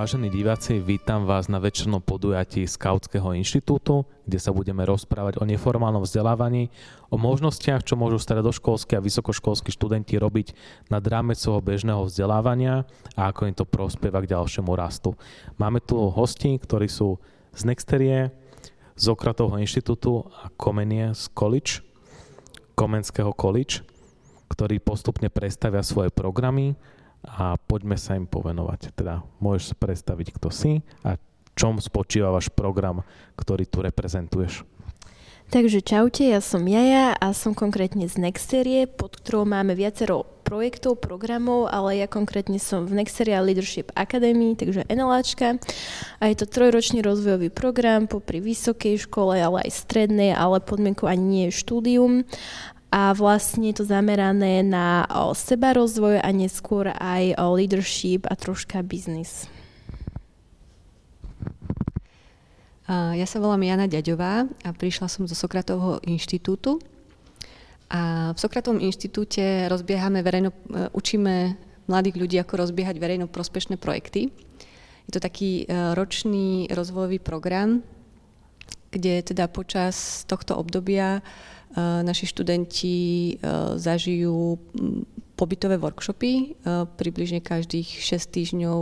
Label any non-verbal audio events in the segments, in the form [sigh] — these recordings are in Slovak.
Vážení diváci, vítam vás na večernom podujatí Skautského inštitútu, kde sa budeme rozprávať o neformálnom vzdelávaní, o možnostiach, čo môžu stredoškolskí a vysokoškolskí študenti robiť na rámec svojho bežného vzdelávania a ako im to prospieva k ďalšiemu rastu. Máme tu hosti, ktorí sú z Nexterie, z Okratovho inštitútu a Komenie z College, Komenského college, ktorí postupne predstavia svoje programy a poďme sa im povenovať. Teda môžeš predstaviť, kto si a čom spočíva váš program, ktorý tu reprezentuješ. Takže čaute, ja som Jaja a som konkrétne z Nexterie, pod ktorou máme viacero projektov, programov, ale ja konkrétne som v Nexteria Leadership Academy, takže NLAčka. A je to trojročný rozvojový program popri vysokej škole, ale aj strednej, ale podmienkou ani nie je štúdium a vlastne je to zamerané na o, seba rozvoj a neskôr aj o leadership a troška biznis. Ja sa volám Jana Ďaďová a prišla som zo Sokratovho inštitútu. A v Sokratovom inštitúte rozbiehame verejno, e, učíme mladých ľudí, ako rozbiehať verejno prospešné projekty. Je to taký e, ročný rozvojový program, kde teda počas tohto obdobia Eh, naši študenti eh, zažijú pobytové workshopy eh, približne každých 6 týždňov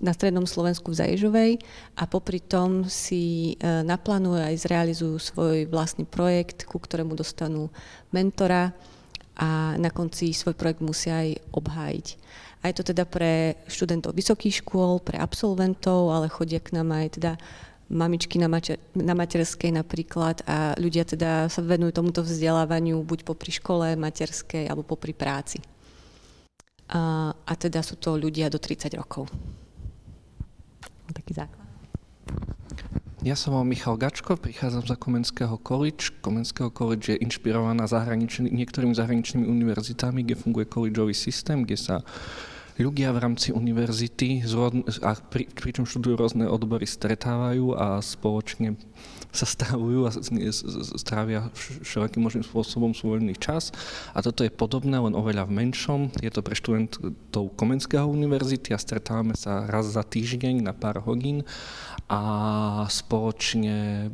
na strednom Slovensku v Zaježovej a popri tom si naplánujú aj zrealizujú svoj vlastný projekt, ku ktorému dostanú mentora a na konci svoj projekt musia aj obhájiť. A je to teda pre študentov vysokých škôl, pre absolventov, ale chodia k nám aj teda mamičky na, mater- na materskej napríklad a ľudia teda sa venujú tomuto vzdelávaniu buď popri škole, materskej alebo popri práci. A, a teda sú to ľudia do 30 rokov. Taký základ. Ja som volám Michal Gačko, prichádzam za Komenského college. Komenského college je inšpirovaná zahraničný, niektorými zahraničnými univerzitami, kde funguje collegeový systém, kde sa ľudia v rámci univerzity, a pri, pričom študujú rôzne odbory, stretávajú a spoločne sa stavujú a strávia všelakým možným spôsobom svoj voľný čas. A toto je podobné, len oveľa v menšom. Je to pre študentov Komenského univerzity a stretávame sa raz za týždeň na pár hodín a spoločne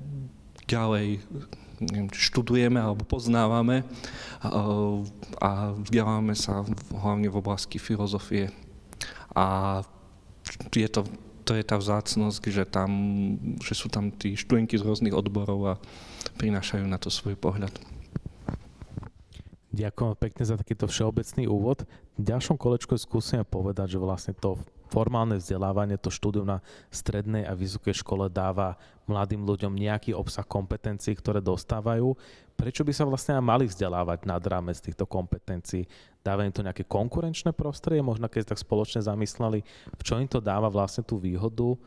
ďalej neviem, študujeme alebo poznávame a vzdelávame sa hlavne v oblasti filozofie. A je to, to je tá vzácnosť, že, tam, že sú tam tí študenti z rôznych odborov a prinášajú na to svoj pohľad. Ďakujem pekne za takýto všeobecný úvod. V ďalšom kolečku skúsime povedať, že vlastne to formálne vzdelávanie, to štúdium na strednej a vysokej škole dáva mladým ľuďom nejaký obsah kompetencií, ktoré dostávajú. Prečo by sa vlastne aj mali vzdelávať nad rámec týchto kompetencií? Dáva im to nejaké konkurenčné prostredie? Možno keď tak spoločne zamysleli, v čo im to dáva vlastne tú výhodu?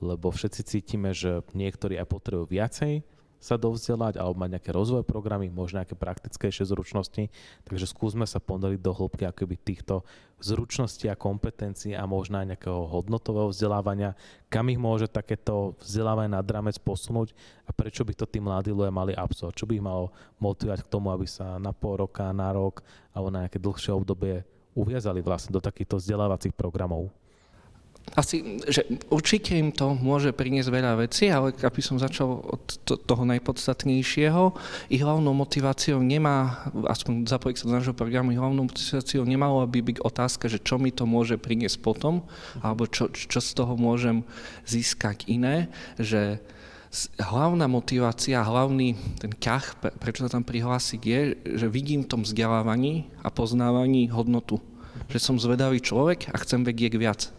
Lebo všetci cítime, že niektorí aj potrebujú viacej sa dovzdelať alebo mať nejaké rozvoj programy, možno nejaké praktickejšie zručnosti. Takže skúsme sa podeliť do hĺbky akoby týchto zručností a kompetencií a možno aj nejakého hodnotového vzdelávania, kam ich môže takéto vzdelávanie nad rámec posunúť a prečo by to tí mladí ľudia mali absolvovať, čo by ich malo motivovať k tomu, aby sa na pol roka, na rok alebo na nejaké dlhšie obdobie uviazali vlastne do takýchto vzdelávacích programov asi, že určite im to môže priniesť veľa vecí, ale aby som začal od to, toho najpodstatnejšieho, ich hlavnou motiváciou nemá, aspoň zapojiť sa do nášho programu, ich hlavnou motiváciou nemalo by byť otázka, že čo mi to môže priniesť potom, alebo čo, čo z toho môžem získať iné, že hlavná motivácia, hlavný ten ťah, prečo sa tam prihlásiť je, že vidím v tom vzdelávaní a poznávaní hodnotu. Že som zvedavý človek a chcem vedieť viac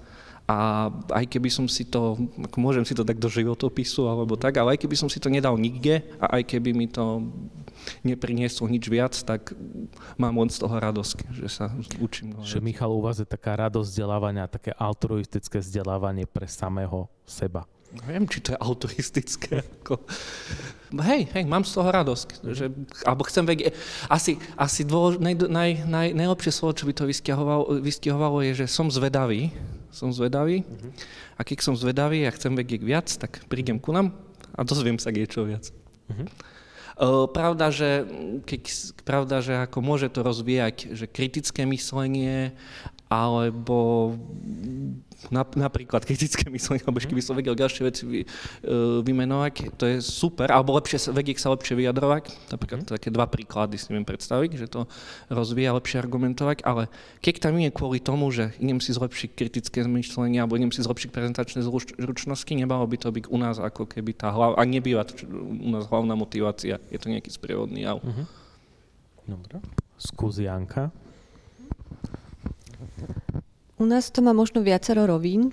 a aj keby som si to, ako môžem si to dať do životopisu alebo tak, ale aj keby som si to nedal nikde a aj keby mi to neprinieslo nič viac, tak mám len z toho radosť, že sa učím. Že Michal, u vás je taká radosť vzdelávania, také altruistické vzdelávanie pre samého seba. Neviem, či to je altruistické. [laughs] Ako... Hej, hej, mám z toho radosť. Že, alebo chcem vedieť. Asi, asi dôlež, naj, naj, naj, najlepšie slovo, čo by to vystiahovalo, vystiahovalo, je, že som zvedavý som zvedavý. Uh-huh. A keď som zvedavý a chcem vedieť viac, tak prídem ku nám a dozviem sa niečo viac. Uh-huh. Pravda, že, keď, pravda, že ako môže to rozvíjať, že kritické myslenie alebo napríklad kritické myslenie, alebo ešte by som vedel ďalšie veci vy, uh, vymenovať, to je super, alebo lepšie, vedieť sa lepšie vyjadrovať, napríklad mm. také dva príklady si viem predstaviť, že to rozvíja lepšie argumentovať, ale keď tam je kvôli tomu, že idem si zlepšiť kritické zmyšlenie, alebo idem si zlepšiť prezentačné zručnosti, nemalo by to byť u nás ako keby tá hlava, a nebýva to u nás hlavná motivácia, je to nejaký sprievodný jav. Mm-hmm. Dobre. Skús Janka. U nás to má možno viacero rovín.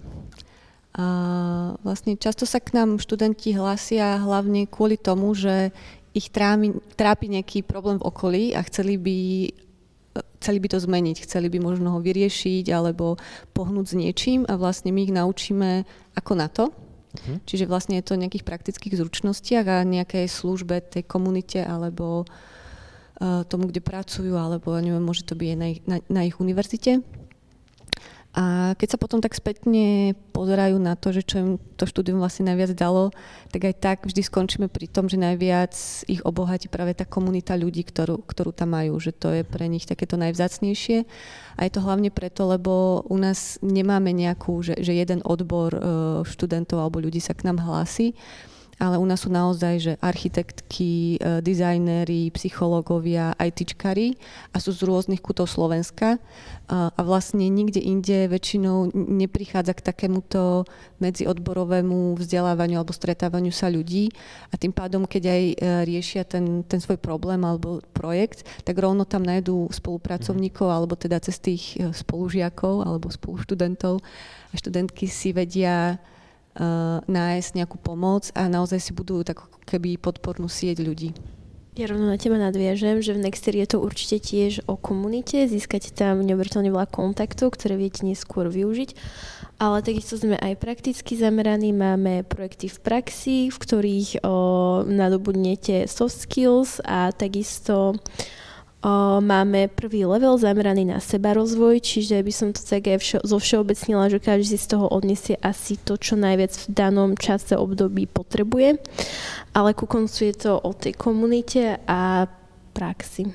A vlastne často sa k nám študenti hlasia hlavne kvôli tomu, že ich trápi, trápi nejaký problém v okolí a chceli by, chceli by to zmeniť, chceli by možno ho vyriešiť alebo pohnúť s niečím a vlastne my ich naučíme ako na to. Uh-huh. Čiže vlastne je to o nejakých praktických zručnostiach a nejakej službe tej komunite alebo uh, tomu, kde pracujú, alebo neviem, môže to byť aj na ich, na, na ich univerzite. A keď sa potom tak spätne pozerajú na to, že čo im to štúdium vlastne najviac dalo, tak aj tak vždy skončíme pri tom, že najviac ich obohatí práve tá komunita ľudí, ktorú, ktorú tam majú, že to je pre nich takéto najvzácnejšie. A je to hlavne preto, lebo u nás nemáme nejakú, že, že jeden odbor e, študentov alebo ľudí sa k nám hlási, ale u nás sú naozaj, že architektky, e, dizajnéri, psychológovia, ITčkari a sú z rôznych kútov Slovenska. A vlastne nikde inde väčšinou neprichádza k takémuto medziodborovému vzdelávaniu alebo stretávaniu sa ľudí. A tým pádom, keď aj e, riešia ten, ten svoj problém alebo projekt, tak rovno tam nájdú spolupracovníkov alebo teda cez tých e, spolužiakov alebo spoluštudentov. A študentky si vedia nájsť nejakú pomoc a naozaj si budú tak keby podpornú sieť ľudí. Ja rovno na teba nadviažem, že v Nexter je to určite tiež o komunite, získate tam neuveriteľne veľa kontaktov, ktoré viete neskôr využiť, ale takisto sme aj prakticky zameraní, máme projekty v praxi, v ktorých o, nadobudnete soft skills a takisto O, máme prvý level zameraný na seba rozvoj, čiže by som to tak aj vše, zo všeobecnila, že každý z toho odniesie asi to, čo najviac v danom čase období potrebuje, ale ku koncu je to o tej komunite a praxi.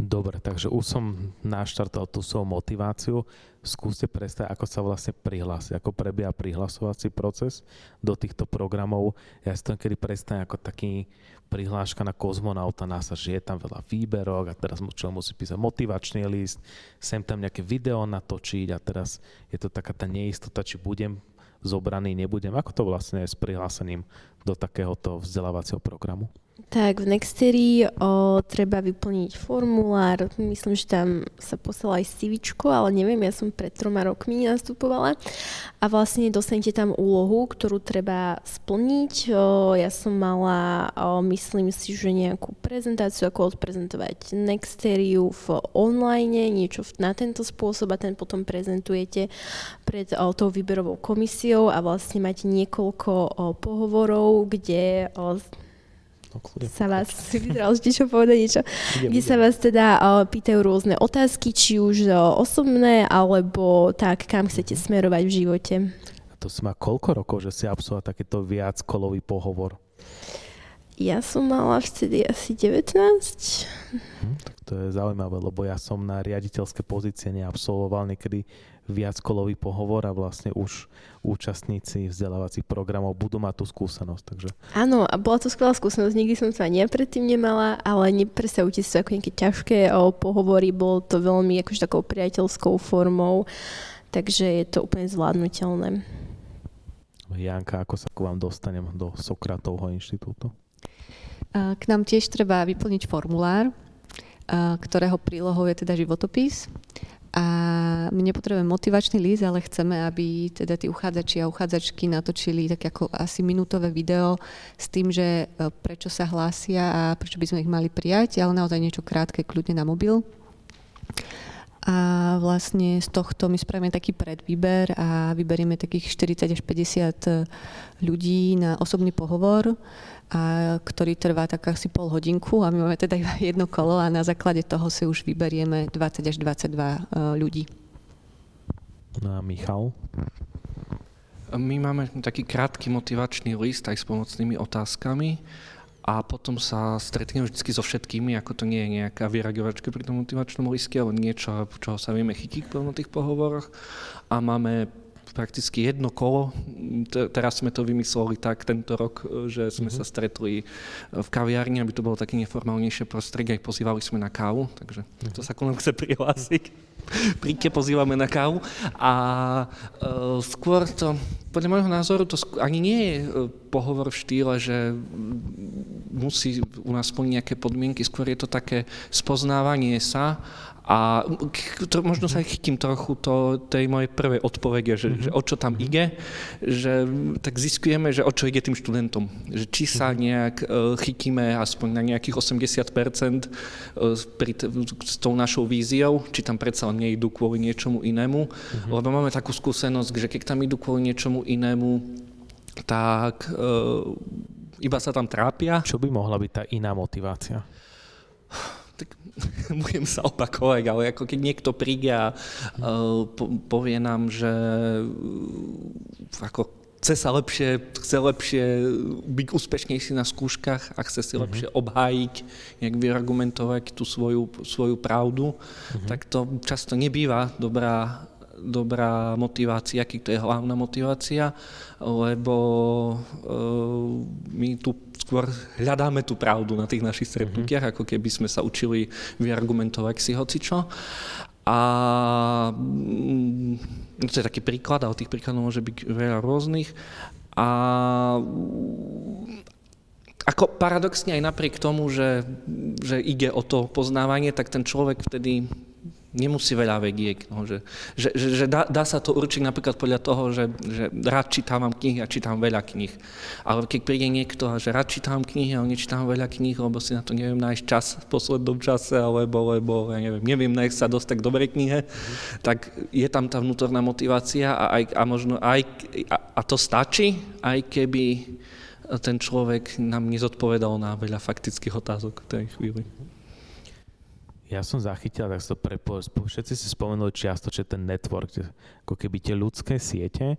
Dobre, takže už som naštartoval tú svoju motiváciu. Skúste predstaviť, ako sa vlastne prihlásiť, ako prebieha prihlasovací proces do týchto programov. Ja si to kedy predstavím ako taký prihláška na kozmonauta NASA, že je tam veľa výberok a teraz človek musí písať motivačný list, sem tam nejaké video natočiť a teraz je to taká tá neistota, či budem zobraný, nebudem. Ako to vlastne je s prihlásením do takéhoto vzdelávacieho programu? Tak v Nexteri o, treba vyplniť formulár, myslím, že tam sa posiela aj CV, ale neviem, ja som pred troma rokmi nastupovala a vlastne dostanete tam úlohu, ktorú treba splniť. O, ja som mala, o, myslím si, že nejakú prezentáciu, ako odprezentovať Nexteriu v online, niečo na tento spôsob a ten potom prezentujete pred o, tou výberovou komisiou a vlastne máte niekoľko o, pohovorov, kde o, No, sa vás, si vyzeral vždy čo povedať niečo, kde idem. sa vás teda pýtajú rôzne otázky, či už osobné, alebo tak, kam chcete smerovať v živote. A to si má koľko rokov, že si absolvoval takéto viac kolový pohovor? Ja som mala vtedy asi 19. Hm, tak to je zaujímavé, lebo ja som na riaditeľské pozície neabsolvoval niekedy viackolový pohovor a vlastne už účastníci vzdelávacích programov budú mať tú skúsenosť. Takže... Áno, a bola to skvelá skúsenosť, nikdy som to ani predtým nemala, ale nepredstavujte si to ako nejaké ťažké pohovory, bolo to veľmi akože takou priateľskou formou, takže je to úplne zvládnutelné. Janka, ako sa k vám dostanem do Sokratovho inštitútu? K nám tiež treba vyplniť formulár, ktorého prílohou je teda životopis a my nepotrebujeme motivačný list, ale chceme, aby teda tí uchádzači a uchádzačky natočili tak ako asi minútové video s tým, že e, prečo sa hlásia a prečo by sme ich mali prijať, ale naozaj niečo krátke, kľudne na mobil. A vlastne z tohto my spravíme taký predvýber a vyberieme takých 40 až 50 ľudí na osobný pohovor a ktorý trvá tak asi pol hodinku a my máme teda iba jedno kolo a na základe toho si už vyberieme 20 až 22 e, ľudí. No a Michal? My máme taký krátky motivačný list aj s pomocnými otázkami a potom sa stretneme vždy so všetkými, ako to nie je nejaká vyraďovačka pri tom motivačnom liste, ale niečo, čoho sa vieme chytiť v tých pohovoroch a máme prakticky jedno kolo. Teraz sme to vymysleli tak tento rok, že sme mm-hmm. sa stretli v kaviárni, aby to bolo také neformálnejšie prostredie, aj pozývali sme na kávu, takže mm-hmm. to sa ku nám chce prihlásiť. [laughs] Príďte, pozývame na kávu. A uh, skôr to, podľa môjho názoru, to skôr, ani nie je e, pohovor v štýle, že musí u nás splniť nejaké podmienky, skôr je to také spoznávanie sa a to, možno sa chytím trochu to, tej mojej prvej odpovede, že, mm-hmm. že o čo tam mhm. ide, že tak zistujeme, že o čo ide tým študentom. Že či sa mhm. nejak uh, chytíme aspoň na nejakých 80% uh, pri t- s tou našou víziou, či tam predsa len nejdú kvôli niečomu inému. Mm-hmm. Lebo máme takú skúsenosť, že keď tam idú kvôli niečomu inému, tak uh, iba sa tam trápia. Čo by mohla byť tá iná motivácia? tak [laughs] budem sa opakovať, ale ako keď niekto príde a uh, po, povie nám, že uh, ako chce sa lepšie, chce lepšie byť úspešnejší na skúškach a chce si mm-hmm. lepšie obhájiť, nejak vyargumentovať tú svoju, svoju pravdu, mm-hmm. tak to často nebýva dobrá, dobrá motivácia, aký to je hlavná motivácia, lebo uh, my tu skôr hľadáme tú pravdu na tých našich stretnutiach, mm-hmm. ako keby sme sa učili vyargumentovať si hocičo. A mm, to je taký príklad, ale tých príkladov môže byť veľa rôznych. A ako paradoxne aj napriek tomu, že, že ide o to poznávanie, tak ten človek vtedy nemusí veľa vedieť. No, že že, že, že dá, dá sa to určiť napríklad podľa toho, že, že rád čítam knihy a čítam veľa kníh. Ale keď príde niekto a že rád čítam knihy, ale nečítam veľa kníh, lebo si na to neviem nájsť čas v poslednom čase, alebo lebo ja neviem, neviem nájsť sa dostať k dobrej knihe, mm-hmm. tak je tam tá vnútorná motivácia a, aj, a možno aj, a, a to stačí, aj keby ten človek nám nezodpovedal na veľa faktických otázok v tej chvíli. Ja som zachytil, tak to prepojil. Všetci si spomenuli čiastočne ten network, ako keby tie ľudské siete,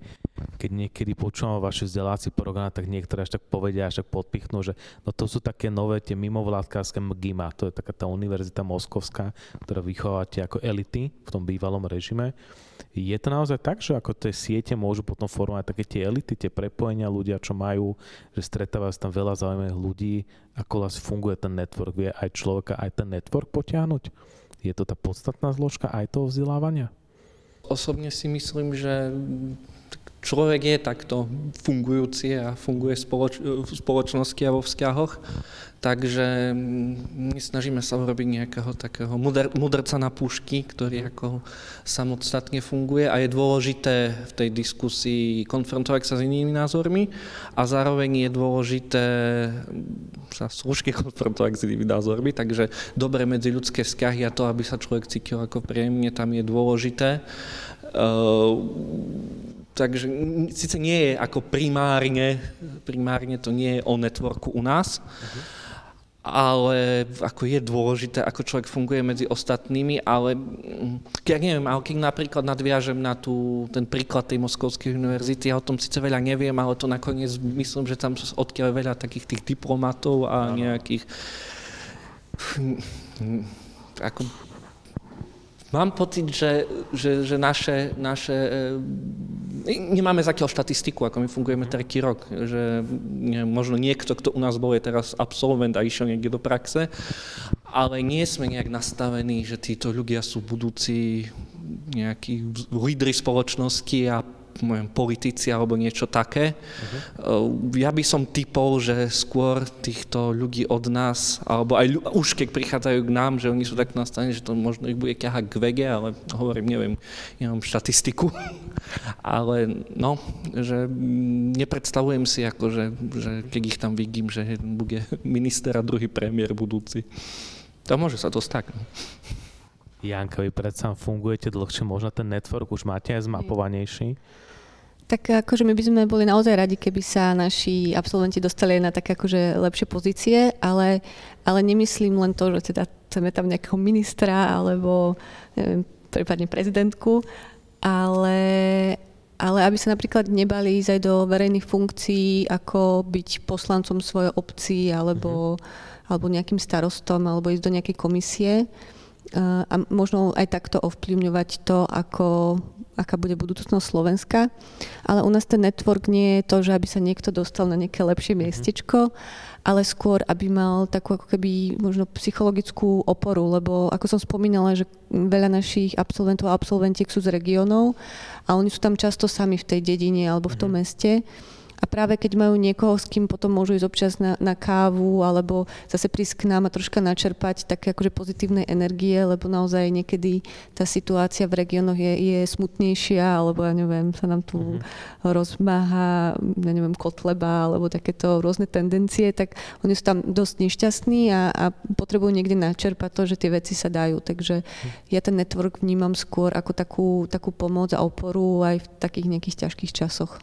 keď niekedy počúvam vaše vzdelávací program, tak niektoré až tak povedia, až tak podpichnú, že no to sú také nové tie mimovládkárske MGIMA, to je taká tá univerzita moskovská, ktorá vychovávate ako elity v tom bývalom režime. Je to naozaj tak, že ako tie siete môžu potom formovať také tie elity, tie prepojenia ľudia, čo majú, že stretávajú tam veľa zaujímavých ľudí, ako vlastne funguje ten network, vie aj človeka, aj ten network potiahnuť? Je to tá podstatná zložka aj toho vzdelávania? Osobne si myslím, že človek je takto fungujúci a funguje spoloč- v spoločnosti a vo vzťahoch. Takže my snažíme sa urobiť nejakého takého mudr- mudrca na pušky, ktorý ako samostatne funguje a je dôležité v tej diskusii konfrontovať sa s inými názormi a zároveň je dôležité sa slušne [laughs] konfrontovať s inými názormi, takže dobre medzi ľudské vzťahy a to, aby sa človek cítil ako príjemne, tam je dôležité. Uh, takže síce nie je ako primárne, primárne to nie je o networku u nás, uh-huh ale ako je dôležité, ako človek funguje medzi ostatnými, ale mm, ja neviem, ale keď napríklad nadviažem na tú, ten príklad tej Moskovskej univerzity, ja o tom síce veľa neviem, ale to nakoniec myslím, že tam odkiaľ veľa takých tých diplomatov a nejakých hm, ako Mám pocit, že, že, že naše, naše... E, nemáme zatiaľ štatistiku, ako my fungujeme tretí rok, že neviem, možno niekto, kto u nás bol, je teraz absolvent a išiel niekde do praxe, ale nie sme nejak nastavení, že títo ľudia sú budúci nejakí lídry spoločnosti a poviem, politici alebo niečo také. Uh-huh. Ja by som typol, že skôr týchto ľudí od nás, alebo aj ľu- už keď prichádzajú k nám, že oni sú tak nastavení, že to možno ich bude ťahať k vege, ale hovorím, neviem, nemám štatistiku. [laughs] ale no, že nepredstavujem si, ako, že, že keď ich tam vidím, že bude [laughs] minister a druhý premiér budúci. To môže sa to stať. No. Janka, vy predsa fungujete dlhšie, možno ten network už máte aj zmapovanejší. Tak akože my by sme boli naozaj radi, keby sa naši absolventi dostali na také akože lepšie pozície, ale, ale nemyslím len to, že teda chceme tam nejakého ministra alebo neviem, prípadne prezidentku, ale, ale aby sa napríklad nebali ísť aj do verejných funkcií, ako byť poslancom svojej obci alebo, mm-hmm. alebo nejakým starostom alebo ísť do nejakej komisie a možno aj takto ovplyvňovať to, ako, aká bude budúcnosť Slovenska. Ale u nás ten network nie je to, že aby sa niekto dostal na nejaké lepšie mhm. miestečko, ale skôr, aby mal takú ako keby možno psychologickú oporu, lebo ako som spomínala, že veľa našich absolventov a absolventiek sú z regiónov a oni sú tam často sami v tej dedine alebo v tom mhm. meste a práve keď majú niekoho, s kým potom môžu ísť občas na, na kávu alebo zase prísť k nám a troška načerpať také akože pozitívnej energie, lebo naozaj niekedy tá situácia v regiónoch je, je smutnejšia, alebo ja neviem, sa nám tu mm-hmm. rozmáha, ja neviem, kotleba alebo takéto rôzne tendencie, tak oni sú tam dosť nešťastní a, a potrebujú niekde načerpať to, že tie veci sa dajú. Takže ja ten network vnímam skôr ako takú, takú pomoc a oporu aj v takých nejakých ťažkých časoch.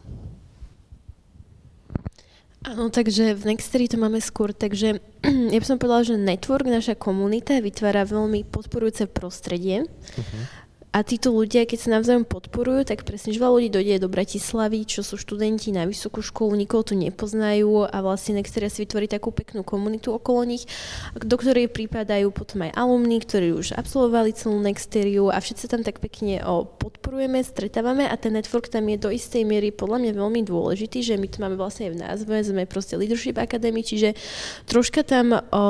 Áno, takže v Nextery to máme skôr, takže [clears throat] ja by som povedala, že network, naša komunita vytvára veľmi podporujúce prostredie. Uh-huh a títo ľudia, keď sa navzájom podporujú, tak presne, že veľa ľudí dojde do Bratislavy, čo sú študenti na vysokú školu, nikoho tu nepoznajú a vlastne Nexteria si vytvorí takú peknú komunitu okolo nich, do ktorej pripadajú potom aj alumní, ktorí už absolvovali celú Nexteriu a všetci tam tak pekne o, podporujeme, stretávame a ten network tam je do istej miery podľa mňa veľmi dôležitý, že my to máme vlastne aj v názve, sme proste Leadership Academy, čiže troška tam o,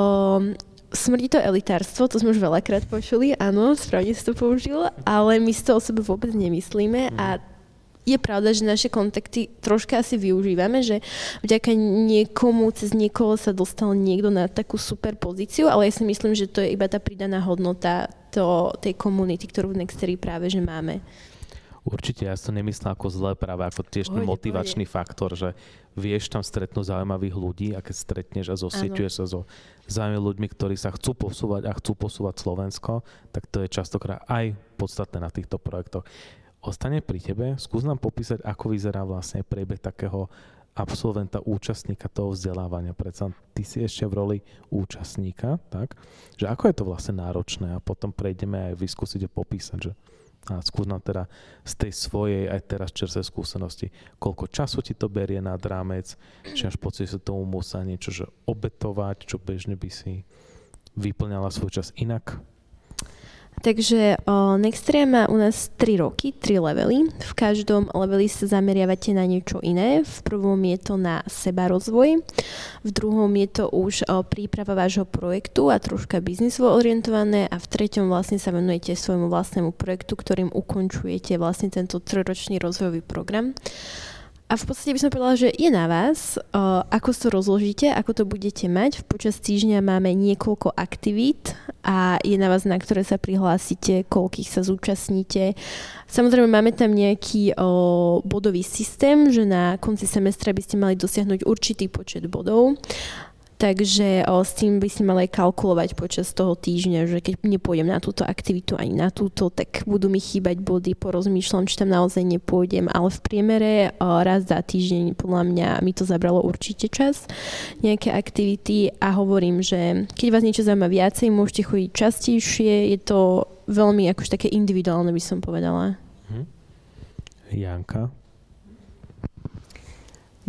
Smrdí to elitárstvo, to sme už veľakrát počuli, áno, správne si to použil, ale my si to o sebe vôbec nemyslíme a je pravda, že naše kontakty troška asi využívame, že vďaka niekomu, cez niekoho sa dostal niekto na takú super pozíciu, ale ja si myslím, že to je iba tá pridaná hodnota to, tej komunity, ktorú v Nextery práve že máme. Určite, ja to nemyslím ako zlé práve, ako tiež ten motivačný pojde. faktor, že vieš tam stretnúť zaujímavých ľudí a keď stretneš a zosieťuješ sa so zaujímavými ľuďmi, ktorí sa chcú posúvať a chcú posúvať Slovensko, tak to je častokrát aj podstatné na týchto projektoch. Ostane pri tebe, skús nám popísať, ako vyzerá vlastne priebeh takého absolventa, účastníka toho vzdelávania. Predsa ty si ešte v roli účastníka, tak? Že ako je to vlastne náročné a potom prejdeme aj vyskúsiť a popísať, že a skús nám teda z tej svojej aj teraz čerstvej skúsenosti, koľko času ti to berie nad rámec, či až pocit, že tomu musia niečo že obetovať, čo bežne by si vyplňala svoj čas inak? Takže o, Nextria má u nás 3 roky, 3 levely. V každom leveli sa zameriavate na niečo iné. V prvom je to na seba rozvoj, v druhom je to už o, príprava vášho projektu a troška biznisovo orientované a v treťom vlastne sa venujete svojmu vlastnému projektu, ktorým ukončujete vlastne tento trojročný rozvojový program. A v podstate by som povedala, že je na vás, ako to rozložíte, ako to budete mať. V počas týždňa máme niekoľko aktivít a je na vás, na ktoré sa prihlásite, koľkých sa zúčastníte. Samozrejme, máme tam nejaký bodový systém, že na konci semestra by ste mali dosiahnuť určitý počet bodov. Takže o, s tým by si mali kalkulovať počas toho týždňa, že keď nepôjdem na túto aktivitu ani na túto, tak budú mi chýbať body, porozmýšľam, či tam naozaj nepôjdem, ale v priemere o, raz za týždeň podľa mňa mi to zabralo určite čas, nejaké aktivity a hovorím, že keď vás niečo zaujíma viacej, môžete chodiť častejšie, je to veľmi akož také individuálne by som povedala. Hm. Janka?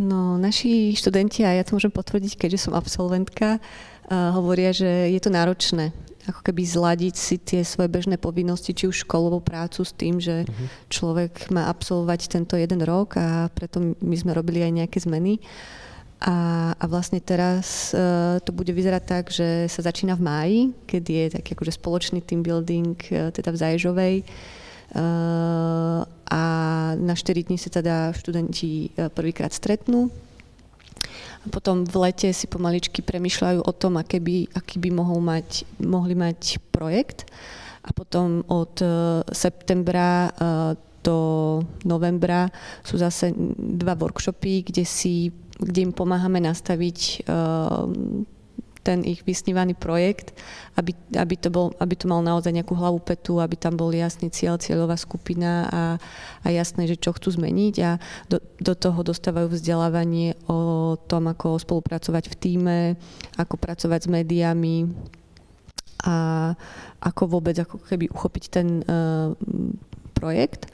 No, naši študenti, a ja to môžem potvrdiť, keďže som absolventka, uh, hovoria, že je to náročné ako keby zladiť si tie svoje bežné povinnosti, či už školovú prácu s tým, že uh-huh. človek má absolvovať tento jeden rok a preto my sme robili aj nejaké zmeny. A, a vlastne teraz uh, to bude vyzerať tak, že sa začína v máji, keď je taký akože spoločný team building uh, teda v Zaježovej. Uh, a na 4 dní sa teda študenti e, prvýkrát stretnú. A potom v lete si pomaličky premyšľajú o tom, aké by, aký by mohol mať, mohli mať projekt. A potom od e, septembra e, do novembra sú zase dva workshopy, kde, si, kde im pomáhame nastaviť ten ich vysnívaný projekt, aby, aby, to bol, aby to mal naozaj nejakú hlavu petu, aby tam bol jasný cieľ, cieľová skupina a, a jasné, že čo chcú zmeniť a do, do toho dostávajú vzdelávanie o tom, ako spolupracovať v týme, ako pracovať s médiami a ako vôbec ako keby uchopiť ten uh, projekt.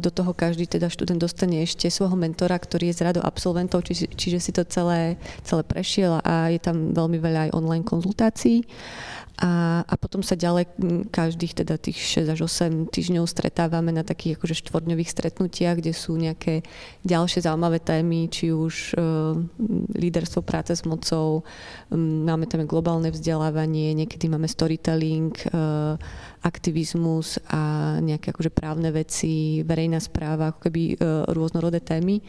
Do toho každý teda študent dostane ešte svojho mentora, ktorý je z rado absolventov, či, čiže si to celé, celé prešiel a je tam veľmi veľa aj online konzultácií. A, a potom sa ďalej každých teda tých 6 až 8 týždňov stretávame na takých akože štvordňových stretnutiach, kde sú nejaké ďalšie zaujímavé témy, či už uh, líderstvo práce s mocou, máme tam globálne vzdelávanie, niekedy máme storytelling, uh, aktivizmus a nejaké akože právne veci, verejná správa, ako keby uh, rôznorodé témy.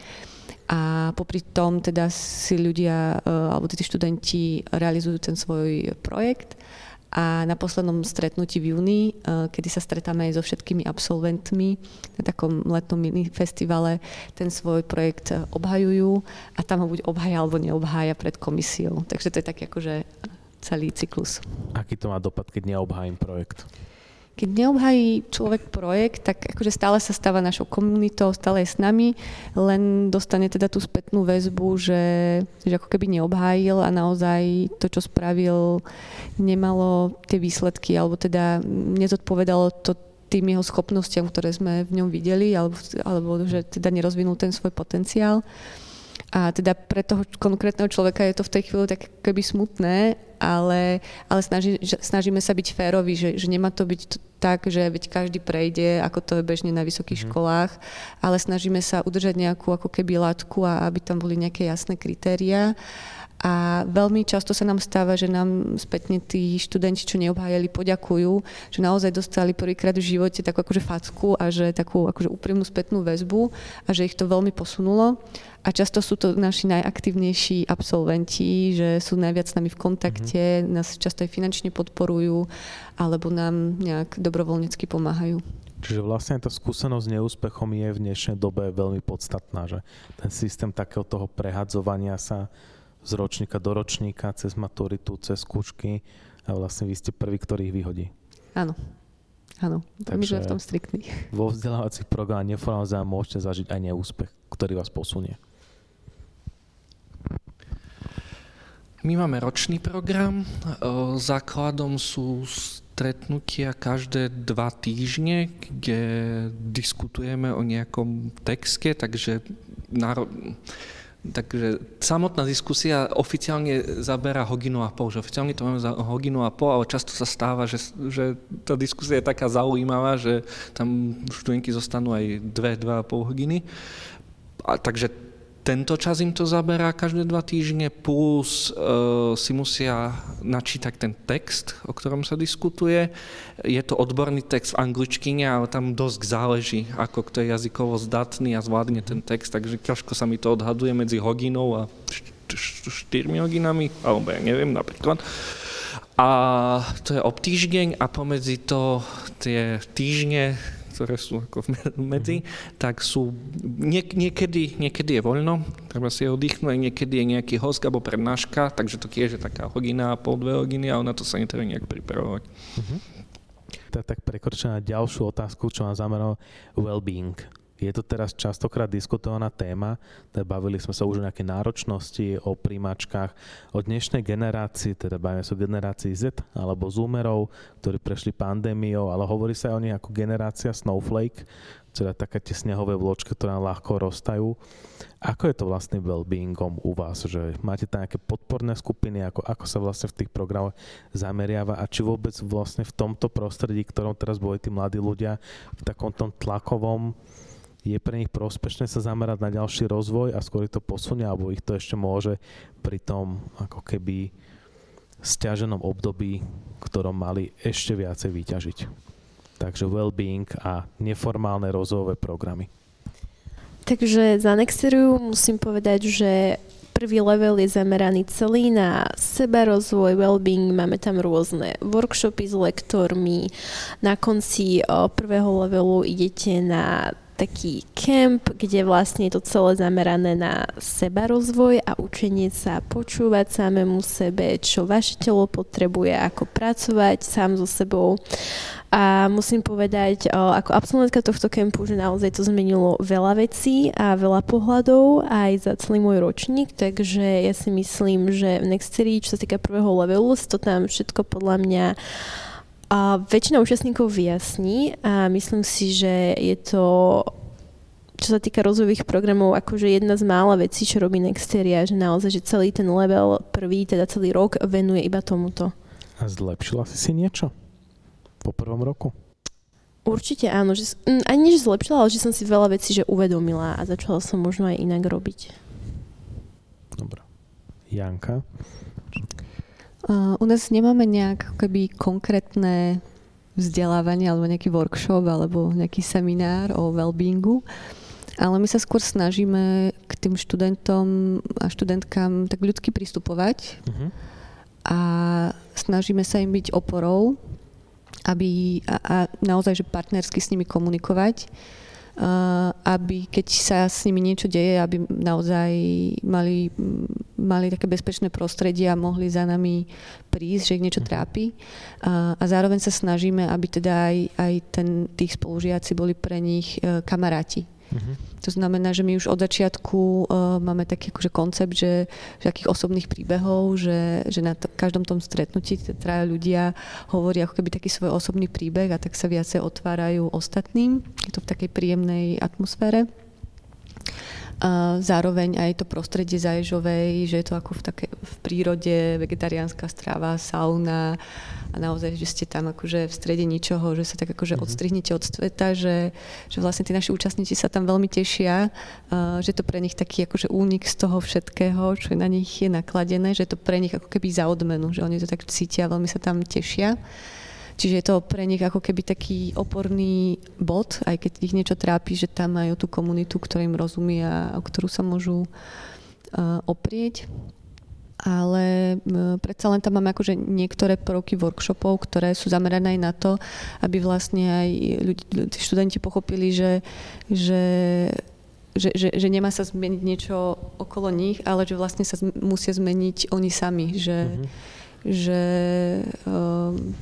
A popri tom teda si ľudia, uh, alebo tí študenti realizujú ten svoj projekt a na poslednom stretnutí v júni, eh, kedy sa stretáme aj so všetkými absolventmi na takom letnom mini festivale, ten svoj projekt eh, obhajujú a tam ho buď obhaja alebo neobhája pred komisiou. Takže to je taký akože celý cyklus. Aký to má dopad, keď neobhájim projekt? Keď neobhají človek projekt, tak akože stále sa stáva našou komunitou, stále je s nami, len dostane teda tú spätnú väzbu, že, že ako keby neobhájil a naozaj to, čo spravil, nemalo tie výsledky, alebo teda nezodpovedalo to tým jeho schopnostiam, ktoré sme v ňom videli, alebo, alebo že teda nerozvinul ten svoj potenciál. A teda pre toho konkrétneho človeka je to v tej chvíli tak keby smutné, ale, ale snaží, snažíme sa byť férovi, že, že nemá to byť t- tak, že veď každý prejde, ako to je bežne na vysokých mm. školách, ale snažíme sa udržať nejakú ako keby látku a aby tam boli nejaké jasné kritéria. A veľmi často sa nám stáva, že nám spätne tí študenti, čo neobhájali, poďakujú, že naozaj dostali prvýkrát v živote takú akože facku a že takú akože úprimnú spätnú väzbu a že ich to veľmi posunulo. A často sú to naši najaktívnejší absolventi, že sú najviac s nami v kontakte, mm-hmm. nás často aj finančne podporujú alebo nám nejak dobrovoľnecky pomáhajú. Čiže vlastne tá skúsenosť s neúspechom je v dnešnej dobe veľmi podstatná, že ten systém takého toho prehadzovania sa z ročníka do ročníka, cez maturitu, cez skúšky a vlastne vy ste prvý, ktorý ich vyhodí. Áno. Áno, my sme v tom striktní. Vo vzdelávacích programoch neformálne môžete zažiť aj neúspech, ktorý vás posunie. My máme ročný program. Základom sú stretnutia každé dva týždne, kde diskutujeme o nejakom texte, takže náro... Takže samotná diskusia oficiálne zabera hodinu a pol, že oficiálne to máme za hodinu a pol, ale často sa stáva, že, že tá diskusia je taká zaujímavá, že tam študenti zostanú aj dve, dva a pol hodiny. A, takže tento čas im to zaberá každé dva týždne, plus uh, si musia načítať ten text, o ktorom sa diskutuje. Je to odborný text v angličtine, ale tam dosť záleží, ako kto je jazykovo zdatný a zvládne ten text, takže ťažko sa mi to odhaduje medzi hodinou a štyrmi hodinami, alebo ja neviem napríklad. A to je ob týždeň a pomedzi to tie týždne ktoré sú ako medzi, tak sú niek- niekedy, niekedy je voľno, treba si oddychnúť, niekedy je nejaký host alebo prednáška, takže to tiež je taká hodina a pol, dve hodiny, ale na to sa netreba nejak pripravovať. Mm-hmm. Tak, tak prekročím ďalšiu otázku, čo mám zameral well-being. Je to teraz častokrát diskutovaná téma, teda bavili sme sa už o nejaké náročnosti, o príjmačkách, o dnešnej generácii, teda bavíme sa o generácii Z alebo Zoomerov, ktorí prešli pandémiou, ale hovorí sa aj o nich ako generácia Snowflake, teda také tie snehové vločky, ktoré ľahko roztajú. Ako je to vlastne well-beingom u vás? Že máte tam nejaké podporné skupiny? Ako, ako sa vlastne v tých programoch zameriava? A či vôbec vlastne v tomto prostredí, ktorom teraz boli tí mladí ľudia, v takom tom tlakovom, je pre nich prospešné sa zamerať na ďalší rozvoj a skôr ich to posunie, alebo ich to ešte môže pri tom ako keby stiaženom období, ktorom mali ešte viacej vyťažiť. Takže well-being a neformálne rozvojové programy. Takže za Nexteriu musím povedať, že prvý level je zameraný celý na seba rozvoj, well-being, máme tam rôzne workshopy s lektormi. Na konci prvého levelu idete na taký kemp, kde vlastne je to celé zamerané na seba rozvoj a učenie sa počúvať samému sebe, čo vaše telo potrebuje, ako pracovať sám so sebou. A musím povedať, ako absolventka tohto kempu, že naozaj to zmenilo veľa vecí a veľa pohľadov aj za celý môj ročník, takže ja si myslím, že v Nextery, čo sa týka prvého levelu, to tam všetko podľa mňa A väčšina účastníkov vyjasní a myslím si, že je to čo sa týka rozvojových programov, akože jedna z mála vecí, čo robí Nexteria, že naozaj, že celý ten level prvý, teda celý rok venuje iba tomuto. A zlepšila si si niečo po prvom roku? Určite áno, že, ani nie, že zlepšila, ale že som si veľa vecí že uvedomila a začala som možno aj inak robiť. Dobre. Janka? Uh, u nás nemáme nejak keby konkrétne vzdelávanie alebo nejaký workshop alebo nejaký seminár o wellbeingu. Ale my sa skôr snažíme k tým študentom a študentkám tak ľudsky pristupovať uh-huh. a snažíme sa im byť oporou, aby a, a naozaj, že partnersky s nimi komunikovať, aby keď sa s nimi niečo deje, aby naozaj mali, mali také bezpečné prostredie a mohli za nami prísť, že ich niečo mhm. trápi. Uh, a zároveň sa snažíme, aby teda aj, aj ten, tých spolužiaci boli pre nich uh, kamaráti Uh-huh. To znamená, že my už od začiatku uh, máme taký akože koncept, že, že osobných príbehov, že, že na to, každom tom stretnutí traja ľudia hovoria ako keby taký svoj osobný príbeh a tak sa viacej otvárajú ostatným. Je to v takej príjemnej atmosfére. A zároveň aj to prostredie Zaježovej, že je to ako v, také, v prírode, vegetariánska strava, sauna a naozaj, že ste tam akože v strede ničoho, že sa tak akože mm-hmm. odstrihnete od sveta, že, že vlastne tí naši účastníci sa tam veľmi tešia, uh, že to pre nich taký akože únik z toho všetkého, čo na nich je nakladené, že to pre nich ako keby za odmenu, že oni to tak cítia, veľmi sa tam tešia. Čiže je to pre nich ako keby taký oporný bod, aj keď ich niečo trápi, že tam majú tú komunitu, ktorá im rozumie a o ktorú sa môžu uh, oprieť. Ale uh, predsa len tam máme akože niektoré prvky workshopov, ktoré sú zamerané aj na to, aby vlastne aj ľudí, študenti pochopili, že, že že, že, že nemá sa zmeniť niečo okolo nich, ale že vlastne sa musia zmeniť oni sami, že, mm-hmm. že um,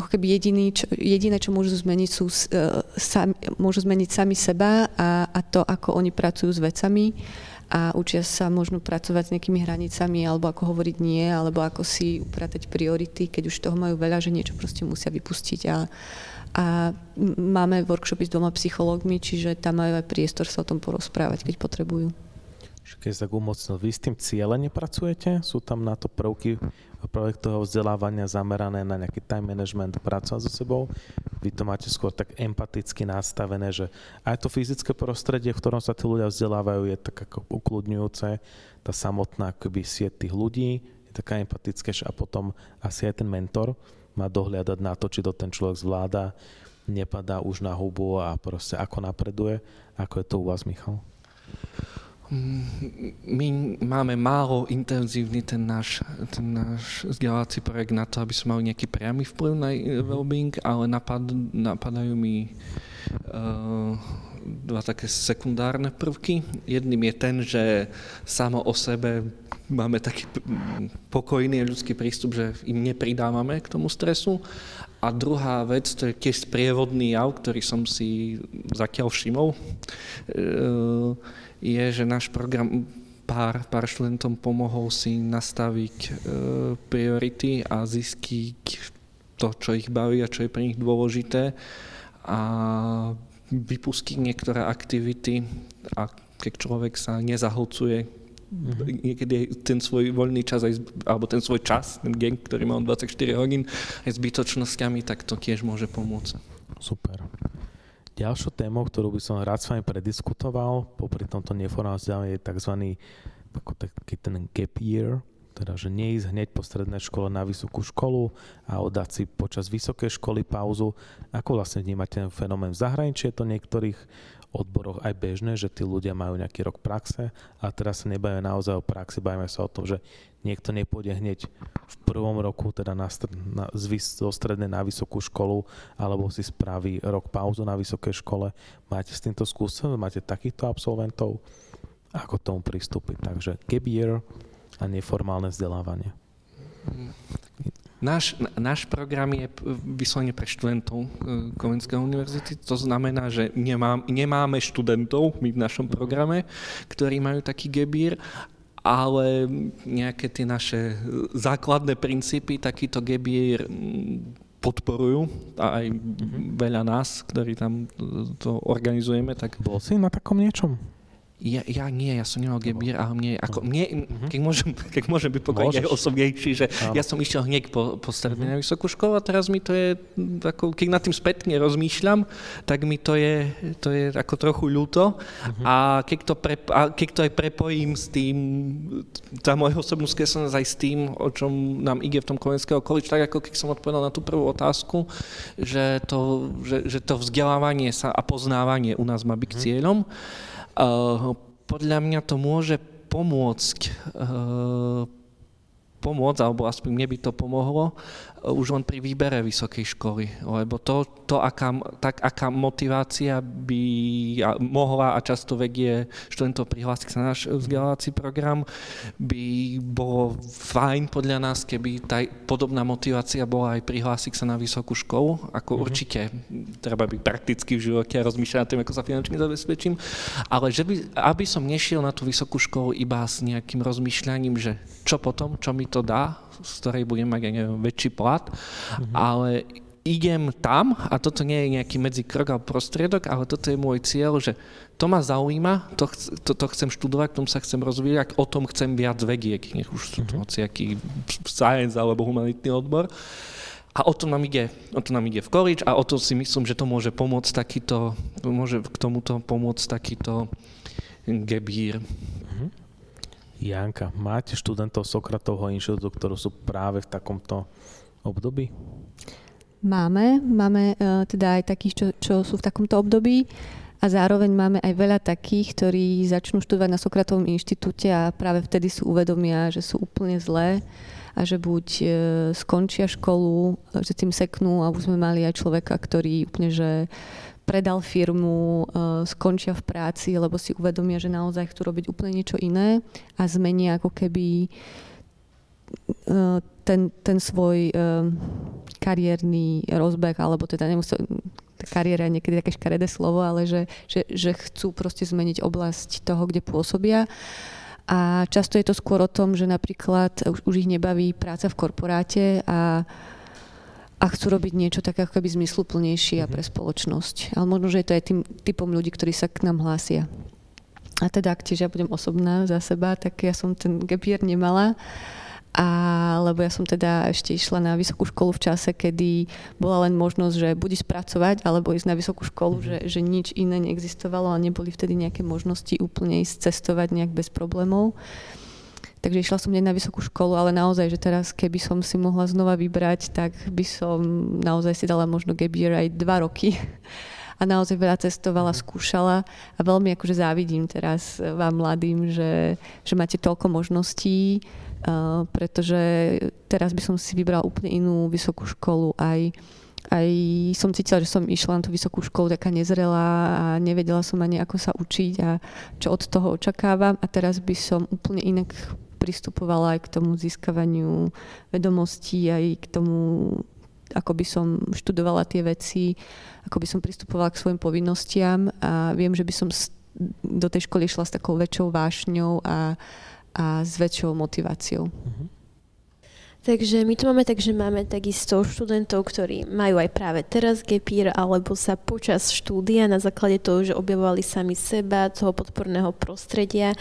ako keby jediný, čo, jediné, čo môžu zmeniť, sú, uh, sami, môžu zmeniť sami seba a, a to, ako oni pracujú s vecami a učia sa možno pracovať s nejakými hranicami alebo ako hovoriť nie, alebo ako si upratať priority, keď už toho majú veľa, že niečo proste musia vypustiť a, a máme workshopy s dvoma psychológmi, čiže tam majú aj priestor sa o tom porozprávať, keď potrebujú. Keď sa tak umocnil, vy s tým cieľe nepracujete? Sú tam na to prvky projektového vzdelávania zamerané na nejaký time management, pracovať so sebou. Vy to máte skôr tak empaticky nastavené, že aj to fyzické prostredie, v ktorom sa tí ľudia vzdelávajú, je tak ako ukludňujúce. Tá samotná akoby sieť tých ľudí je taká empatická a potom asi aj ten mentor má dohliadať na to, či to ten človek zvláda, nepadá už na hubu a proste ako napreduje. Ako je to u vás, Michal? My máme málo intenzívny ten náš, ten náš vzdelávací projekt na to, aby sme mali nejaký priamy vplyv na well-being, ale napad, napadajú mi uh, dva také sekundárne prvky. Jedným je ten, že samo o sebe máme taký pokojný ľudský prístup, že im nepridávame k tomu stresu. A druhá vec, to je tiež sprievodný jav, ktorý som si zatiaľ všimol. Uh, je, že náš program pár, pár študentom pomohol si nastaviť e, priority a zistiť to, čo ich baví a čo je pre nich dôležité a vypustiť niektoré aktivity a keď človek sa nezahlcuje mm-hmm. niekedy ten svoj voľný čas, aj, alebo ten svoj čas, ten gang, ktorý má 24 hodín, aj zbytočnosťami, tak to tiež môže pomôcť. Super. Ďalšou témou, ktorú by som rád s vami prediskutoval, popri tomto vzdelávaní je tzv. Ako taký ten gap year, teda že neísť hneď po strednej škole na vysokú školu a oddať si počas vysokej školy pauzu. Ako vlastne vnímate ten fenomén v zahraničí? Je to niektorých odboroch aj bežné, že tí ľudia majú nejaký rok praxe a teraz sa nebavíme naozaj o praxi, bavíme sa o tom, že niekto nepôjde hneď v prvom roku teda na, na, zo strednej na vysokú školu alebo si spraví rok pauzu na vysokej škole. Máte s týmto skúsenosť? Máte takýchto absolventov? Ako tomu pristúpiť? Takže gap year a neformálne vzdelávanie. Náš, náš program je vyslovene pre študentov e, Komenskej univerzity. To znamená, že nemá, nemáme študentov my v našom programe, ktorí majú taký gebír, ale nejaké tie naše základné princípy, takýto gebír podporujú a aj veľa nás, ktorí tam to organizujeme. Tak... Bol si na takom niečom? Ja, ja nie, ja som nemal gebír, ale mne, ako, mne, keď, môžem, keď môžem byť pokojne osobnejší, že no. ja som išiel hneď po, po strednej na vysokú školu a teraz mi to je, ako, keď nad tým spätne rozmýšľam, tak mi to je, to je ako trochu ľúto. Uh-huh. a, keď to pre, a keď to aj prepojím s tým, tá moja osobnú skreslenosť aj s tým, o čom nám ide v tom Komenského college, tak ako keď som odpovedal na tú prvú otázku, že to, že, že to vzdelávanie sa a poznávanie u nás má byť cieľom, Uh, podľa mňa to môže pomôcť uh, pomôcť, alebo aspoň mne by to pomohlo, už len pri výbere vysokej školy, lebo to, to aká, tak, aká motivácia by mohla a často vedie študentov prihlásiť sa na náš vzdelávací program, by bolo fajn podľa nás, keby tá podobná motivácia bola aj prihlásiť sa na vysokú školu, ako mm-hmm. určite treba byť prakticky v živote a rozmýšľať nad tým, ako sa finančne zabezpečím, ale že by, aby som nešiel na tú vysokú školu iba s nejakým rozmýšľaním, že čo potom, čo mi to dá, z ktorej budem mať, ja neviem, väčší plat, mm-hmm. ale idem tam a toto nie je nejaký medzikrok alebo prostriedok, ale toto je môj cieľ, že to ma zaujíma, to, to, to chcem študovať, tom sa chcem rozvíjať, o tom chcem viac vedieť, nech už sú to mm-hmm. hociaký science alebo humanitný odbor. A o to nám ide, o to nám ide v college a o to si myslím, že to môže pomôcť takýto, môže k tomuto pomôcť takýto gebír. Janka, máte študentov Sokratovho inštitútu, ktorí sú práve v takomto období? Máme, máme uh, teda aj takých, čo, čo sú v takomto období a zároveň máme aj veľa takých, ktorí začnú študovať na Sokratovom inštitúte a práve vtedy si uvedomia, že sú úplne zlé a že buď uh, skončia školu, že tým seknú a už sme mali aj človeka, ktorý úplne, že predal firmu, uh, skončia v práci, lebo si uvedomia, že naozaj chcú robiť úplne niečo iné a zmenia ako keby uh, ten, ten svoj uh, kariérny rozbeh, alebo teda nemusí, kariéra je niekedy také škaredé slovo, ale že, že, že chcú proste zmeniť oblasť toho, kde pôsobia. A často je to skôr o tom, že napríklad už, už ich nebaví práca v korporáte a a chcú robiť niečo tak ako keby zmysluplnejšie a pre mhm. spoločnosť. Ale možno, že je to aj tým typom ľudí, ktorí sa k nám hlásia. A teda, ak tiež ja budem osobná za seba, tak ja som ten gap nemala. A, lebo ja som teda ešte išla na vysokú školu v čase, kedy bola len možnosť, že buď spracovať, alebo ísť na vysokú školu, mm. že, že nič iné neexistovalo a neboli vtedy nejaké možnosti úplne ísť cestovať nejak bez problémov. Takže išla som nie na vysokú školu, ale naozaj, že teraz keby som si mohla znova vybrať, tak by som naozaj si dala možno gap aj dva roky. [laughs] A naozaj veľa cestovala, skúšala a veľmi akože závidím teraz vám mladým, že, že máte toľko možností, uh, pretože teraz by som si vybrala úplne inú vysokú školu aj aj som cítila, že som išla na tú vysokú školu taká nezrelá a nevedela som ani ako sa učiť a čo od toho očakávam a teraz by som úplne inak pristupovala aj k tomu získavaniu vedomostí, aj k tomu, ako by som študovala tie veci, ako by som pristupovala k svojim povinnostiam a viem, že by som do tej školy išla s takou väčšou vášňou a, a s väčšou motiváciou. Mm-hmm. Takže my to máme tak, že máme takisto študentov, ktorí majú aj práve teraz gepír, alebo sa počas štúdia na základe toho, že objavovali sami seba, toho podporného prostredia,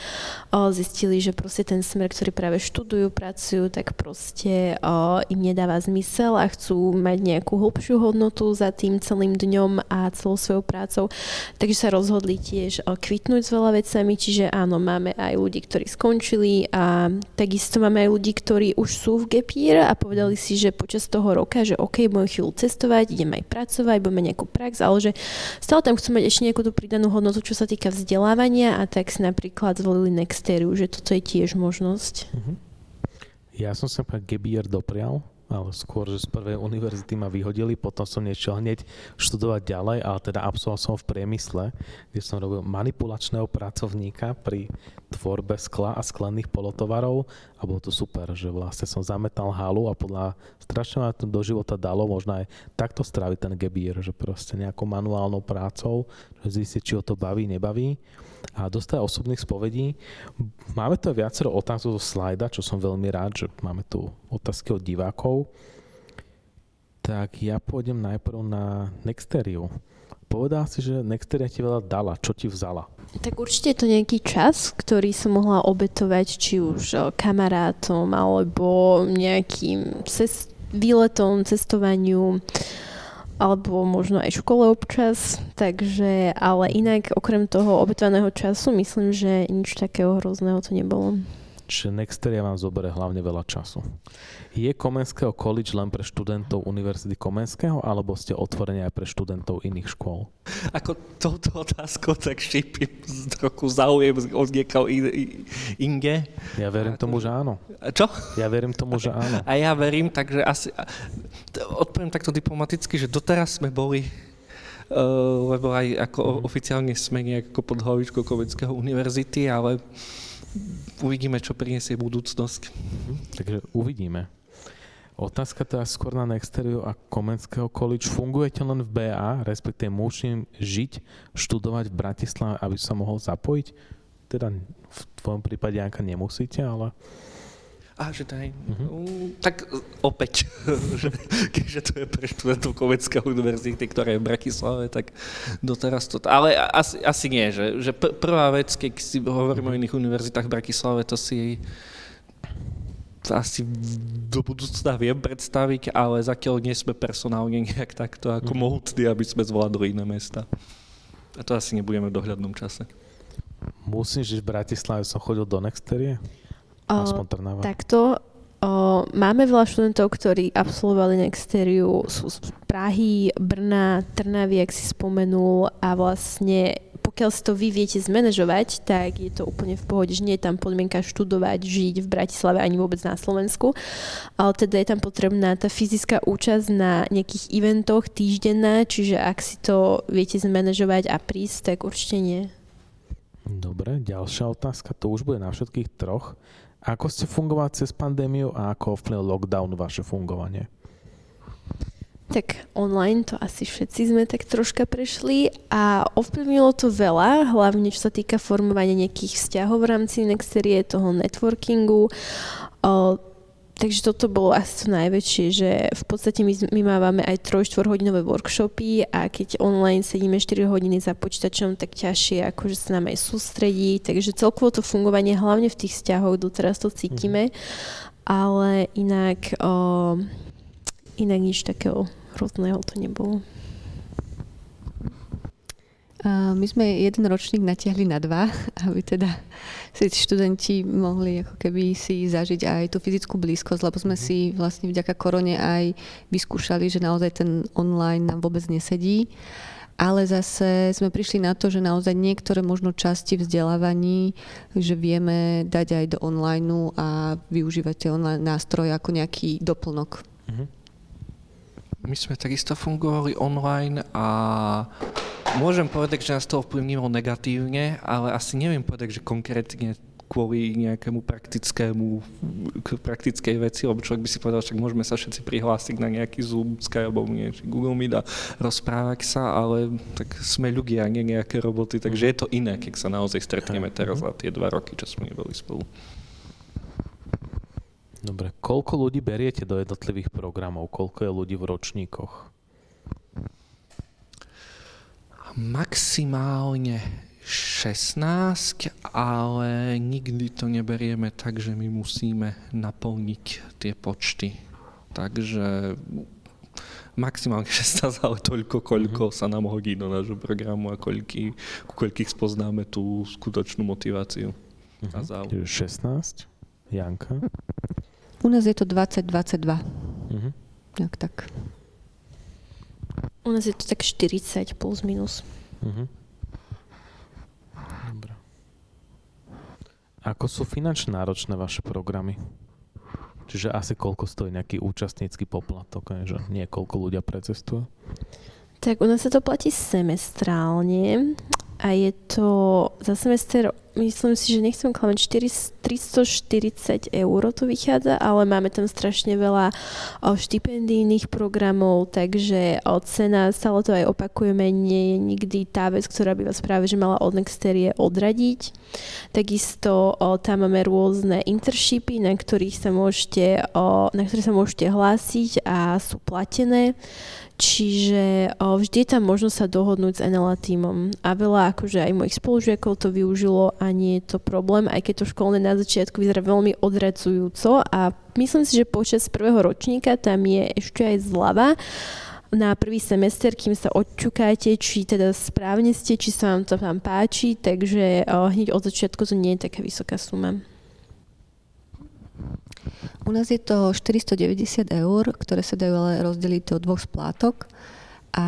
zistili, že proste ten smer, ktorý práve študujú, pracujú, tak proste im nedáva zmysel a chcú mať nejakú hlbšiu hodnotu za tým celým dňom a celou svojou prácou. Takže sa rozhodli tiež kvitnúť s veľa vecami, čiže áno, máme aj ľudí, ktorí skončili a takisto máme aj ľudí, ktorí už sú v gepír papír a povedali si, že počas toho roka, že OK, budem chvíľu cestovať, idem aj pracovať, budeme nejakú prax, ale že stále tam chcú mať ešte nejakú tú pridanú hodnotu, čo sa týka vzdelávania a tak si napríklad zvolili Nexteriu, že toto je tiež možnosť. Mhm. Ja som sa pán Gebier doprial, ale skôr, že z prvej univerzity ma vyhodili, potom som niečo hneď študovať ďalej, ale teda absolvoval som v priemysle, kde som robil manipulačného pracovníka pri tvorbe skla a sklených polotovarov a bolo to super, že vlastne som zametal halu a podľa strašne ma to do života dalo možno aj takto stráviť ten gebír, že proste nejakou manuálnou prácou, že zistiť, či ho to baví, nebaví a dostať osobných spovedí. Máme tu viacero otázok zo slajda, čo som veľmi rád, že máme tu otázky od divákov. Tak ja pôjdem najprv na Nexteriu. Povedal si, že Nexteria ti veľa dala. Čo ti vzala? Tak určite je to nejaký čas, ktorý som mohla obetovať či už o, kamarátom alebo nejakým cest, výletom, cestovaniu alebo možno aj škole občas, takže, ale inak okrem toho obetovaného času myslím, že nič takého hrozného to nebolo. Čiže Nexteria vám zoberie hlavne veľa času. Je Komenského college len pre študentov Univerzity Komenského, alebo ste otvorení aj pre študentov iných škôl? Ako touto otázkou tak šípim trochu záujem od niekoho inge. Ja verím tomu, že áno. Čo? Ja verím tomu, že áno. A ja verím, takže asi... Odpoviem takto diplomaticky, že doteraz sme boli Uh, lebo aj ako mm. oficiálne sme nejak ako pod hlavičkou Komenského univerzity, ale uvidíme, čo priniesie budúcnosť. Mhm. Takže uvidíme. Otázka teda skôr na Nexteriu a Komenského college. Fungujete len v BA, respektíve musím žiť, študovať v Bratislave, aby sa mohol zapojiť? Teda v tvojom prípade Janka nemusíte, ale... A, že daj. Uh-huh. Tak opäť, [laughs] že, keďže to je pre študentov Komenského univerzity, ktorá je v Bratislave, tak doteraz to... Ale asi, asi nie, že, že pr- prvá vec, keď si hovoríme uh-huh. o iných univerzitách v Bratislave, to si asi do budúcna viem predstaviť, ale zatiaľ nie sme personálne nejak takto ako mm. mohutní, aby sme zvládli iné mesta. A to asi nebudeme v dohľadnom čase. Musím žiť v Bratislave, som chodil do Nexterie? Aspoň Trnava. Takto, o, máme veľa študentov, ktorí absolvovali Nexteriu, sú z Prahy, Brna, Trnavy, ak si spomenul a vlastne pokiaľ si to vy viete zmanéžovať, tak je to úplne v pohode, že nie je tam podmienka študovať, žiť v Bratislave ani vôbec na Slovensku, ale teda je tam potrebná tá fyzická účasť na nejakých eventoch týždenná, čiže ak si to viete zmanéžovať a prísť, tak určite nie. Dobre, ďalšia otázka, to už bude na všetkých troch. Ako ste fungovať cez pandémiu a ako ovplyvnil lockdown vaše fungovanie? Tak online to asi všetci sme tak troška prešli a ovplyvnilo to veľa, hlavne čo sa týka formovania nejakých vzťahov v rámci Nexterie, toho networkingu. O, takže toto bolo asi to najväčšie, že v podstate my, my mávame aj 3-4 hodinové workshopy a keď online sedíme 4 hodiny za počítačom, tak ťažšie akože sa nám aj sústredí, takže celkovo to fungovanie hlavne v tých vzťahoch doteraz to cítime, mm-hmm. ale inak o, inak nič takého hrozného to nebolo. My sme jeden ročník natiahli na dva, [laughs] aby teda si študenti mohli ako keby si zažiť aj tú fyzickú blízkosť, lebo sme mhm. si vlastne vďaka korone aj vyskúšali, že naozaj ten online nám vôbec nesedí. Ale zase sme prišli na to, že naozaj niektoré možno časti vzdelávaní, že vieme dať aj do online a využívať tie online nástroje ako nejaký doplnok. Uh-huh my sme takisto fungovali online a môžem povedať, že nás to ovplyvnilo negatívne, ale asi neviem povedať, že konkrétne kvôli nejakému praktickému, praktickej veci, lebo človek by si povedal, že môžeme sa všetci prihlásiť na nejaký Zoom, Skype alebo niečo, Google Meet a rozprávať sa, ale tak sme ľudia, nie nejaké roboty, takže je to iné, keď sa naozaj stretneme teraz za tie dva roky, čo sme neboli spolu. Dobre, koľko ľudí beriete do jednotlivých programov? Koľko je ľudí v ročníkoch? Maximálne 16, ale nikdy to neberieme tak, že my musíme naplniť tie počty. Takže maximálne 16, [laughs] ale toľko, koľko mm-hmm. sa nám hodí do nášho programu a koľky, koľkých spoznáme tú skutočnú motiváciu mm-hmm. a záujem. 16, Janka? U nás je to 20-22. Uh-huh. Tak, tak. U nás je to tak 40 plus minus. Uh-huh. Dobre. Ako sú finančne náročné vaše programy? Čiže asi koľko stojí nejaký účastnícky poplatok, že niekoľko ľudia precestuje? Tak u nás sa to platí semestrálne a je to za semester, myslím si, že nechcem klamať, 340 eur to vychádza, ale máme tam strašne veľa štipendijných programov, takže cena, stále to aj opakujeme, nie je nikdy tá vec, ktorá by vás práve že mala od Nexterie odradiť. Takisto tam máme rôzne internshipy, na ktorých sa môžete, na ktoré sa môžete hlásiť a sú platené. Čiže o, vždy je tam možnosť sa dohodnúť s NLA týmom. A veľa akože aj mojich spolužiakov to využilo a nie je to problém, aj keď to školné na začiatku vyzerá veľmi odradzujúco a myslím si, že počas prvého ročníka tam je ešte aj zľava na prvý semester, kým sa odčukáte, či teda správne ste, či sa vám to tam páči, takže o, hneď od začiatku to nie je taká vysoká suma. U nás je to 490 eur, ktoré sa dajú ale rozdeliť do dvoch splátok a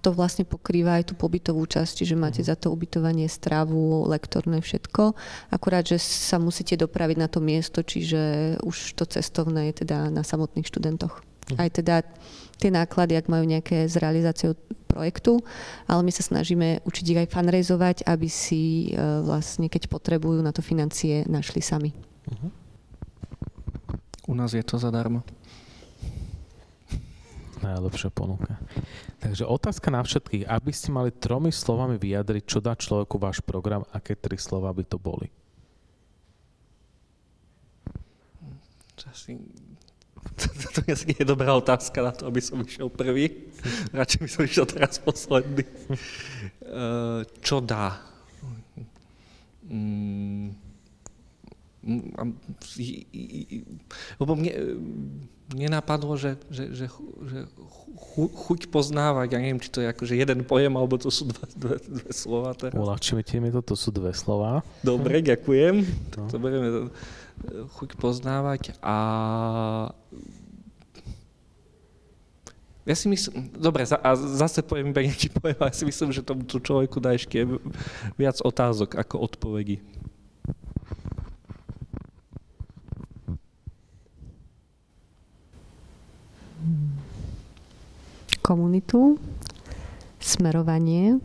to vlastne pokrýva aj tú pobytovú časť, čiže máte za to ubytovanie, stravu, lektorné, všetko. Akurát, že sa musíte dopraviť na to miesto, čiže už to cestovné je teda na samotných študentoch. Mhm. Aj teda tie náklady, ak majú nejaké s realizáciou projektu, ale my sa snažíme učiť ich aj fundraizovať, aby si e, vlastne, keď potrebujú na to financie, našli sami. Uh-huh. U nás je to zadarmo. Najlepšia ponuka. Takže otázka na všetkých. Aby ste mali tromi slovami vyjadriť, čo dá človeku váš program, aké tri slova by to boli? Asi, to, to, to je dobrá otázka na to, aby som išiel prvý. Radšej by som išiel teraz posledný. Uh, čo dá? Mm lebo mne, mne napadlo, že, že, že, že chuť poznávať, ja neviem, či to je akože jeden pojem, alebo to sú dva, dve, dve slova teraz. Uľahčíme mi to, to sú dve slova. Dobre, ďakujem. To. to budeme chuť poznávať a ja si myslím, dobre, a zase poviem iba nejaký pojem, ja si myslím, že tomu človeku dá ešte viac otázok ako odpovedí. Komunitu, smerovanie,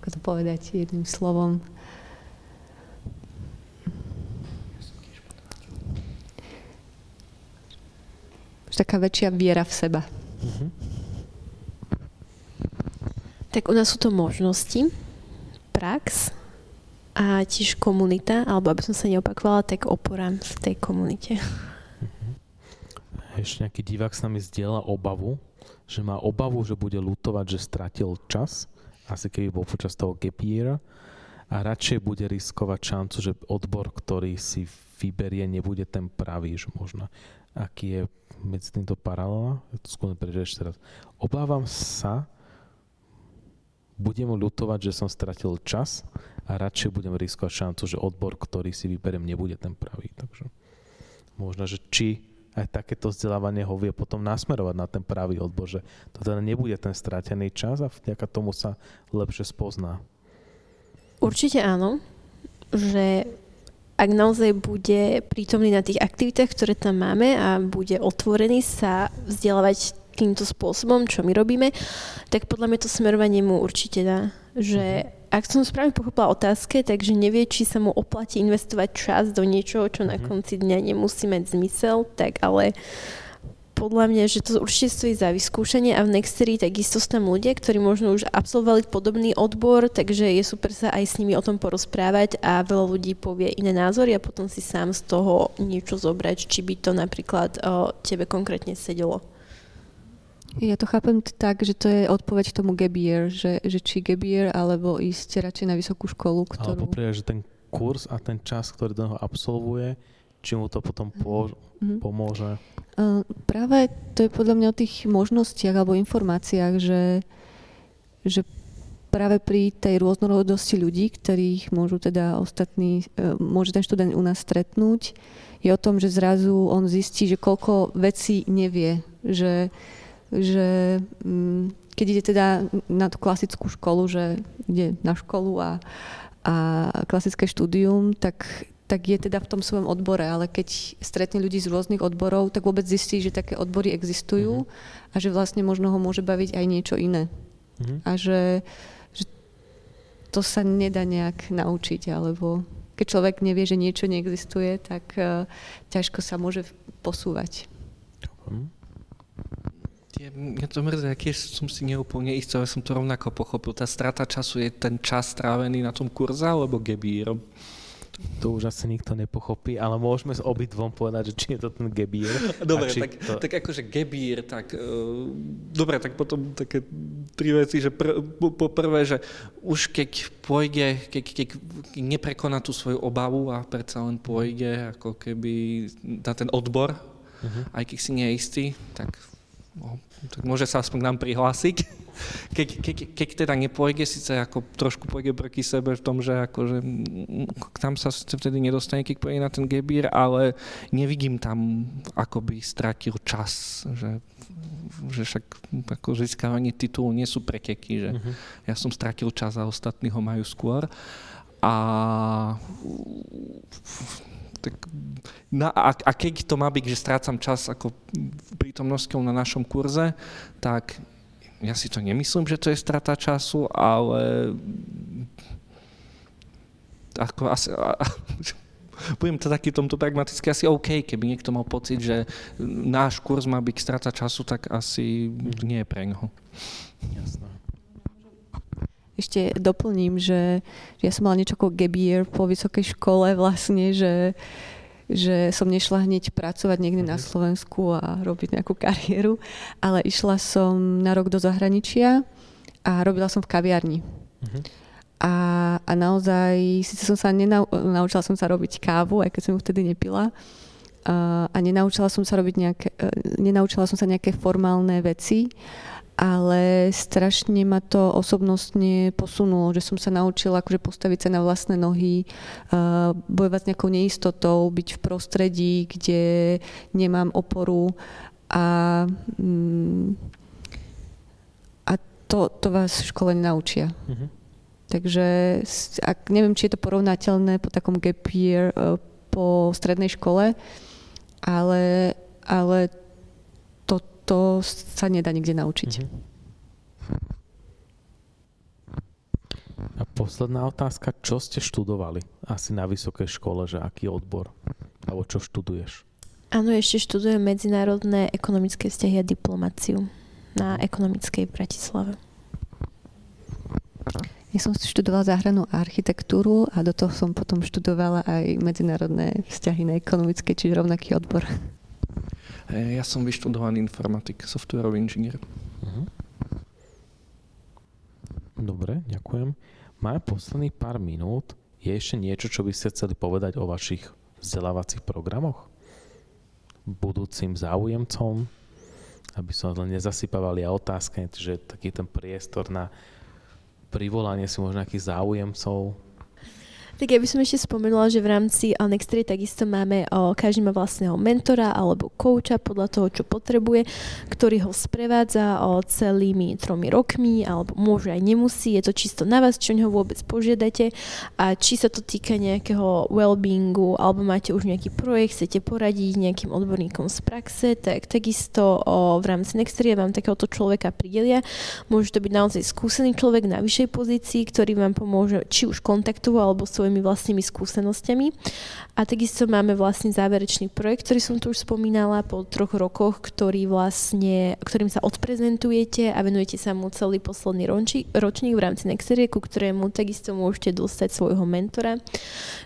ako to povedať jedným slovom. taká väčšia viera v seba. Mm-hmm. Tak u nás sú to možnosti, prax a tiež komunita, alebo aby som sa neopakovala, tak opora v tej komunite. Mhm. Ešte nejaký divák s nami zdieľa obavu, že má obavu, že bude lutovať, že stratil čas, asi keby bol počas toho gap year, a radšej bude riskovať šancu, že odbor, ktorý si vyberie, nebude ten pravý, že možno aký je medzi týmto paralela. Skôr ešte raz. Obávam sa, budem ľutovať, že som stratil čas a radšej budem riskovať šancu, že odbor, ktorý si vyberiem, nebude ten pravý. Takže možno, že či aj takéto vzdelávanie ho vie potom nasmerovať na ten pravý odbor, že to teda nebude ten stratený čas a vďaka tomu sa lepšie spozná. Určite áno, že ak naozaj bude prítomný na tých aktivitách, ktoré tam máme a bude otvorený sa vzdelávať týmto spôsobom, čo my robíme, tak podľa mňa to smerovanie mu určite dá. Že mhm. ak som správne pochopila otázke, takže nevie, či sa mu oplatí investovať čas do niečoho, čo na mhm. konci dňa nemusí mať zmysel, tak ale podľa mňa, že to určite stojí za vyskúšanie a v Nextery takisto sú tam ľudia, ktorí možno už absolvovali podobný odbor, takže je super sa aj s nimi o tom porozprávať a veľa ľudí povie iné názory a potom si sám z toho niečo zobrať, či by to napríklad o, tebe konkrétne sedelo. Ja to chápem tak, že to je odpoveď tomu Gebier, že, že či Gebier alebo ísť radšej na vysokú školu, ktorú... Alebo príde, že ten kurz a ten čas, ktorý do absolvuje, či mu to potom po, mm-hmm. pomôže? Uh, práve to je podľa mňa o tých možnostiach alebo informáciách, že, že práve pri tej rôznorodosti ľudí, ktorých môžu teda ostatní, uh, môže ten študent u nás stretnúť, je o tom, že zrazu on zistí, že koľko vecí nevie, že že mm, keď ide teda na tú klasickú školu, že ide na školu a, a klasické štúdium, tak, tak je teda v tom svojom odbore, ale keď stretne ľudí z rôznych odborov, tak vôbec zistí, že také odbory existujú mm-hmm. a že vlastne možno ho môže baviť aj niečo iné. Mm-hmm. A že, že to sa nedá nejak naučiť, alebo keď človek nevie, že niečo neexistuje, tak uh, ťažko sa môže posúvať. Mm-hmm. Je, mňa to mrzí, aký som si neúplne istý, ale som to rovnako pochopil. Tá strata času je ten čas strávený na tom kurze alebo gebírom? To už asi nikto nepochopí, ale môžeme s obidvom povedať, že či je to ten gebír. Dobre, tak, to... tak akože gebír, tak uh, dobre, tak potom také tri veci, že pr, po prvé, že už keď pôjde, keď, keď neprekoná tú svoju obavu a predsa len pôjde ako keby na ten odbor, uh-huh. aj keď si nie istý, tak no, tak môže sa aspoň k nám prihlásiť. Keď, keď, keď teda nepôjde, síce ako trošku pôjde proti sebe v tom, že akože tam sa vtedy nedostane, keď pôjde na ten gebír, ale nevidím tam, ako by stratil čas, že, že však ako získavanie titulu nie sú preteky, že uh-huh. ja som stratil čas a ostatní ho majú skôr. A tak na, a, a keď to má byť, že strácam čas ako prítomnosťou na našom kurze, tak ja si to nemyslím, že to je strata času, ale ako asi, a, a, [laughs] budem to taký tomto pragmaticky asi OK, keby niekto mal pocit, že náš kurz má byť strata času, tak asi nie je pre ňoho. Jasné. Ešte doplním, že, že ja som mala niečo ako gebier po vysokej škole vlastne, že, že som nešla hneď pracovať niekde na mhm. Slovensku a robiť nejakú kariéru, ale išla som na rok do zahraničia a robila som v kaviarni. Uh-huh. A, a naozaj, síce som sa nenau, naučila som sa robiť kávu, aj keď som ju vtedy nepila, a, a nenaučila som sa robiť nejaké, e, nenaučila som sa nejaké formálne veci, ale strašne ma to osobnostne posunulo, že som sa naučila akože postaviť sa na vlastné nohy, uh, bojovať s nejakou neistotou, byť v prostredí, kde nemám oporu a, um, a to, to vás v škole nenaučia. Mm-hmm. Takže ak, neviem, či je to porovnateľné po takom gap year uh, po strednej škole, ale, ale to sa nedá nikde naučiť. Mm-hmm. A posledná otázka, čo ste študovali asi na vysokej škole, že aký odbor? Alebo čo študuješ? Áno, ešte študujem medzinárodné ekonomické vzťahy a diplomáciu na ekonomickej Bratislave. Ja som študovala záhranú architektúru a do toho som potom študovala aj medzinárodné vzťahy na ekonomické, čiže rovnaký odbor. E, ja som vyštudovaný informatik, softwarový inžinier. Uh-huh. Dobre, ďakujem. Máme posledný pár minút. Je ešte niečo, čo by ste chceli povedať o vašich vzdelávacích programoch? Budúcim záujemcom? Aby som len nezasypávali a otázky, že taký ten priestor na privolanie si možno nejakých záujemcov, tak ja by som ešte spomenula, že v rámci Nextry takisto máme, o, každý má vlastného mentora alebo kouča podľa toho, čo potrebuje, ktorý ho sprevádza celými tromi rokmi, alebo môže aj nemusí, je to čisto na vás, čo ho vôbec požiadate a či sa to týka nejakého well-beingu, alebo máte už nejaký projekt, chcete poradiť nejakým odborníkom z praxe, tak takisto v rámci Nextry vám takéhoto človeka pridelia. Môže to byť naozaj skúsený človek na vyššej pozícii, ktorý vám pomôže či už kontaktu alebo svoj svojimi vlastnými skúsenosťami. A takisto máme vlastne záverečný projekt, ktorý som tu už spomínala po troch rokoch, ktorý vlastne, ktorým sa odprezentujete a venujete sa mu celý posledný ročník, ročník v rámci Nexerie, ku ktorému takisto môžete dostať svojho mentora,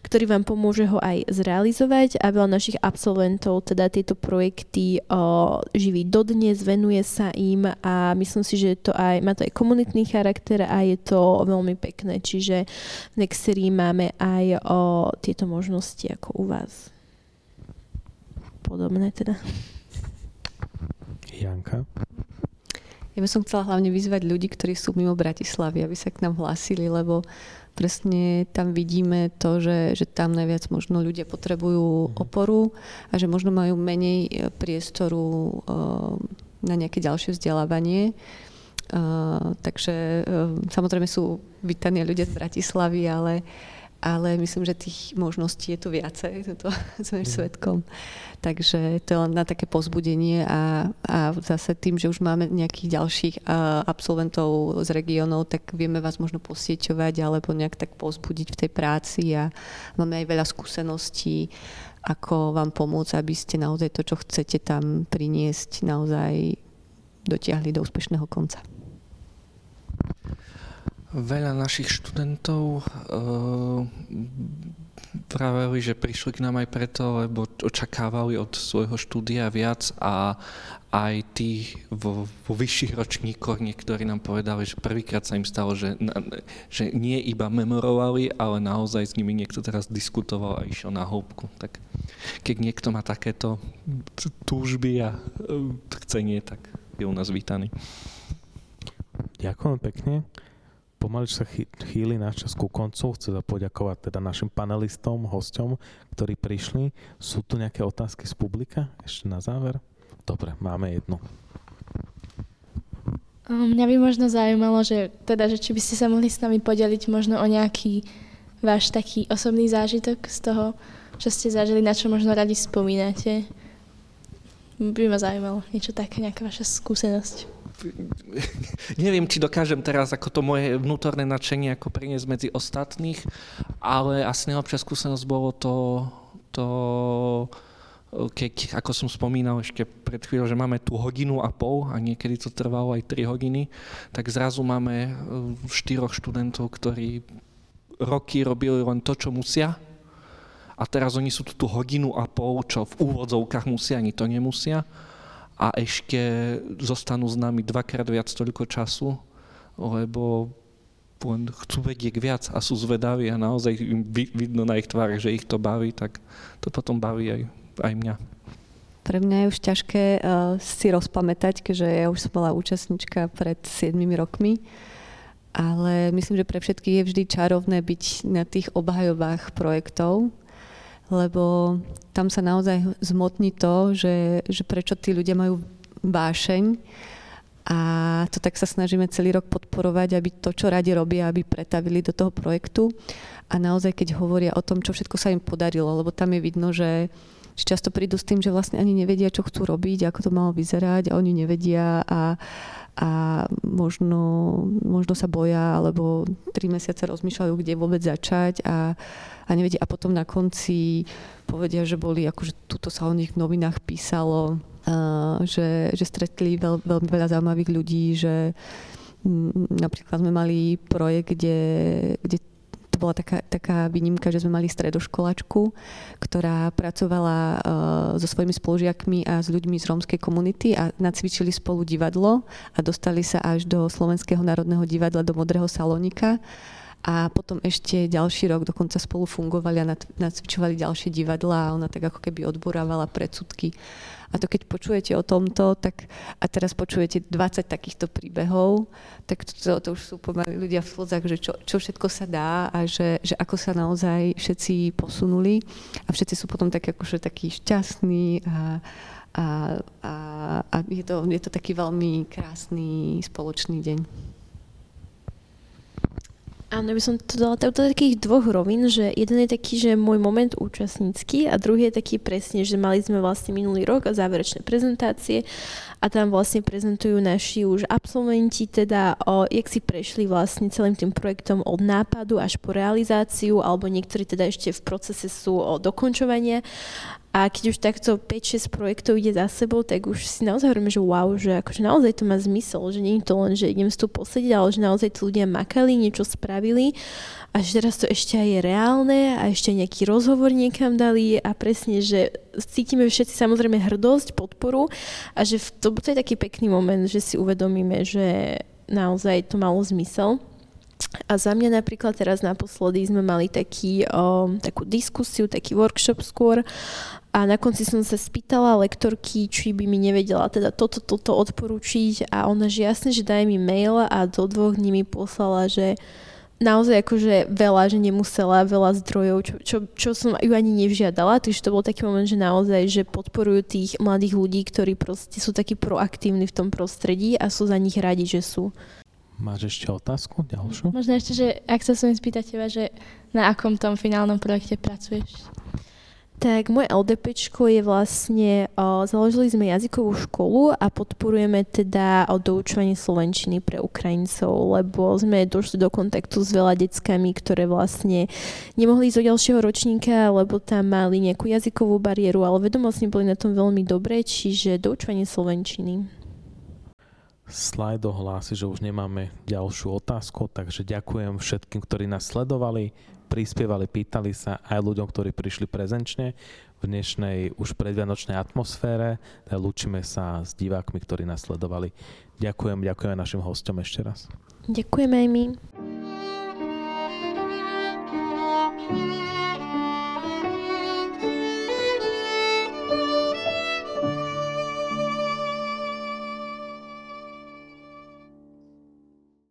ktorý vám pomôže ho aj zrealizovať a veľa našich absolventov teda tieto projekty o, živí dodnes, venuje sa im a myslím si, že to aj, má to aj komunitný charakter a je to veľmi pekné. Čiže v Nexerii máme aj o tieto možnosti ako u vás. Podobné teda. Janka? Ja by som chcela hlavne vyzvať ľudí, ktorí sú mimo Bratislavy, aby sa k nám hlásili, lebo presne tam vidíme to, že, že tam najviac možno ľudia potrebujú mhm. oporu a že možno majú menej e, priestoru uh, na nejaké ďalšie vzdelávanie Uh, takže uh, samozrejme sú vítaní ľudia z Bratislavy, ale, ale myslím, že tých možností je tu viacej, to [laughs] sme mm. svetkom. Takže to je len na také pozbudenie a, a zase tým, že už máme nejakých ďalších uh, absolventov z regiónov, tak vieme vás možno posieťovať alebo nejak tak pozbudiť v tej práci a máme aj veľa skúseností, ako vám pomôcť, aby ste naozaj to, čo chcete tam priniesť, naozaj dotiahli do úspešného konca. Veľa našich študentov uh, vraveli, že prišli k nám aj preto, lebo očakávali od svojho štúdia viac a aj tí vo, vo vyšších ročníkoch niektorí nám povedali, že prvýkrát sa im stalo, že, že nie iba memorovali, ale naozaj s nimi niekto teraz diskutoval a išiel na hĺbku. Tak keď niekto má takéto túžby a uh, chcenie, tak je u nás vítaný. Ďakujem pekne. Pomaly sa chýli náš čas ku koncu. Chcem sa poďakovať teda našim panelistom, hosťom, ktorí prišli. Sú tu nejaké otázky z publika ešte na záver? Dobre, máme jednu. Mňa by možno zaujímalo, že, teda, že či by ste sa mohli s nami podeliť možno o nejaký váš taký osobný zážitok z toho, čo ste zažili, na čo možno radi spomínate. By ma zaujímalo niečo také, nejaká vaša skúsenosť [laughs] neviem, či dokážem teraz ako to moje vnútorné nadšenie ako priniesť medzi ostatných, ale asi najlepšia skúsenosť bolo to, to keď, ako som spomínal ešte pred chvíľou, že máme tu hodinu a pol a niekedy to trvalo aj 3 hodiny, tak zrazu máme e, štyroch študentov, ktorí roky robili len to, čo musia. A teraz oni sú tu hodinu a pol, čo v úvodzovkách musia, ani to nemusia a ešte zostanú s nami dvakrát viac toľko času, lebo len chcú vedieť viac a sú zvedaví a naozaj im vidno na ich tvárach, že ich to baví, tak to potom baví aj, aj mňa. Pre mňa je už ťažké uh, si rozpamätať, keďže ja už som bola účastnička pred 7 rokmi, ale myslím, že pre všetkých je vždy čarovné byť na tých obhajobách projektov, lebo tam sa naozaj zmotní to, že, že prečo tí ľudia majú vášeň a to tak sa snažíme celý rok podporovať, aby to, čo radi robia, aby pretavili do toho projektu. A naozaj, keď hovoria o tom, čo všetko sa im podarilo, lebo tam je vidno, že často prídu s tým, že vlastne ani nevedia, čo chcú robiť, ako to malo vyzerať a oni nevedia a, a možno, možno sa boja, alebo tri mesiace rozmýšľajú, kde vôbec začať a, a nevedia. A potom na konci povedia, že boli, akože tuto sa o nich v novinách písalo, uh, že, že stretli veľ, veľmi veľa zaujímavých ľudí, že napríklad sme mali projekt, kde, kde to bola taká, taká výnimka, že sme mali stredoškolačku, ktorá pracovala uh, so svojimi spolužiakmi a s ľuďmi z rómskej komunity a nacvičili spolu divadlo a dostali sa až do Slovenského národného divadla, do Modrého salónika a potom ešte ďalší rok dokonca spolu fungovali a nacvičovali ďalšie divadla a ona tak ako keby odborávala predsudky a to keď počujete o tomto, tak a teraz počujete 20 takýchto príbehov, tak to, to už sú pomaly ľudia v slzách, že čo, čo všetko sa dá a že, že ako sa naozaj všetci posunuli a všetci sú potom tak akože takí šťastní a, a, a, a je, to, je to taký veľmi krásny spoločný deň. Áno, by som to dala do takých dvoch rovín, že jeden je taký, že môj moment účastnícky a druhý je taký presne, že mali sme vlastne minulý rok a záverečné prezentácie a tam vlastne prezentujú naši už absolventi, teda o, jak si prešli vlastne celým tým projektom od nápadu až po realizáciu, alebo niektorí teda ešte v procese sú o dokončovanie a keď už takto 5-6 projektov ide za sebou, tak už si naozaj hovoríme, že wow, že akože naozaj to má zmysel, že nie je to len, že idem si tu posediť, ale že naozaj tí ľudia makali, niečo spravili a že teraz to ešte aj je reálne a ešte nejaký rozhovor niekam dali a presne, že cítime všetci samozrejme hrdosť, podporu a že to, to je taký pekný moment, že si uvedomíme, že naozaj to malo zmysel. A za mňa napríklad teraz naposledy sme mali taký, o, takú diskusiu, taký workshop skôr a na konci som sa spýtala lektorky, či by mi nevedela teda toto, toto odporúčiť a ona, že jasne, že daj mi mail a do dvoch dní mi poslala, že naozaj akože veľa, že nemusela, veľa zdrojov, čo, čo, čo som ju ani nevžiadala, takže to bol taký moment, že naozaj, že podporujú tých mladých ľudí, ktorí proste sú takí proaktívni v tom prostredí a sú za nich radi, že sú. Máš ešte otázku ďalšiu? Možno ešte, že ak sa som spýtať teba, že na akom tom finálnom projekte pracuješ? Tak moje LDP je vlastne, o, založili sme jazykovú školu a podporujeme teda o doučovanie slovenčiny pre Ukrajincov, lebo sme došli do kontaktu s veľa deckami, ktoré vlastne nemohli ísť do ďalšieho ročníka, lebo tam mali nejakú jazykovú bariéru, ale vedomostne boli na tom veľmi dobré, čiže doučovanie slovenčiny. Slajdo hlási, že už nemáme ďalšiu otázku, takže ďakujem všetkým, ktorí nás sledovali prispievali, pýtali sa aj ľuďom, ktorí prišli prezenčne v dnešnej už predvianočnej atmosfére. Lúčime sa s divákmi, ktorí nás sledovali. Ďakujem, ďakujem našim hostom ešte raz. Ďakujeme aj my.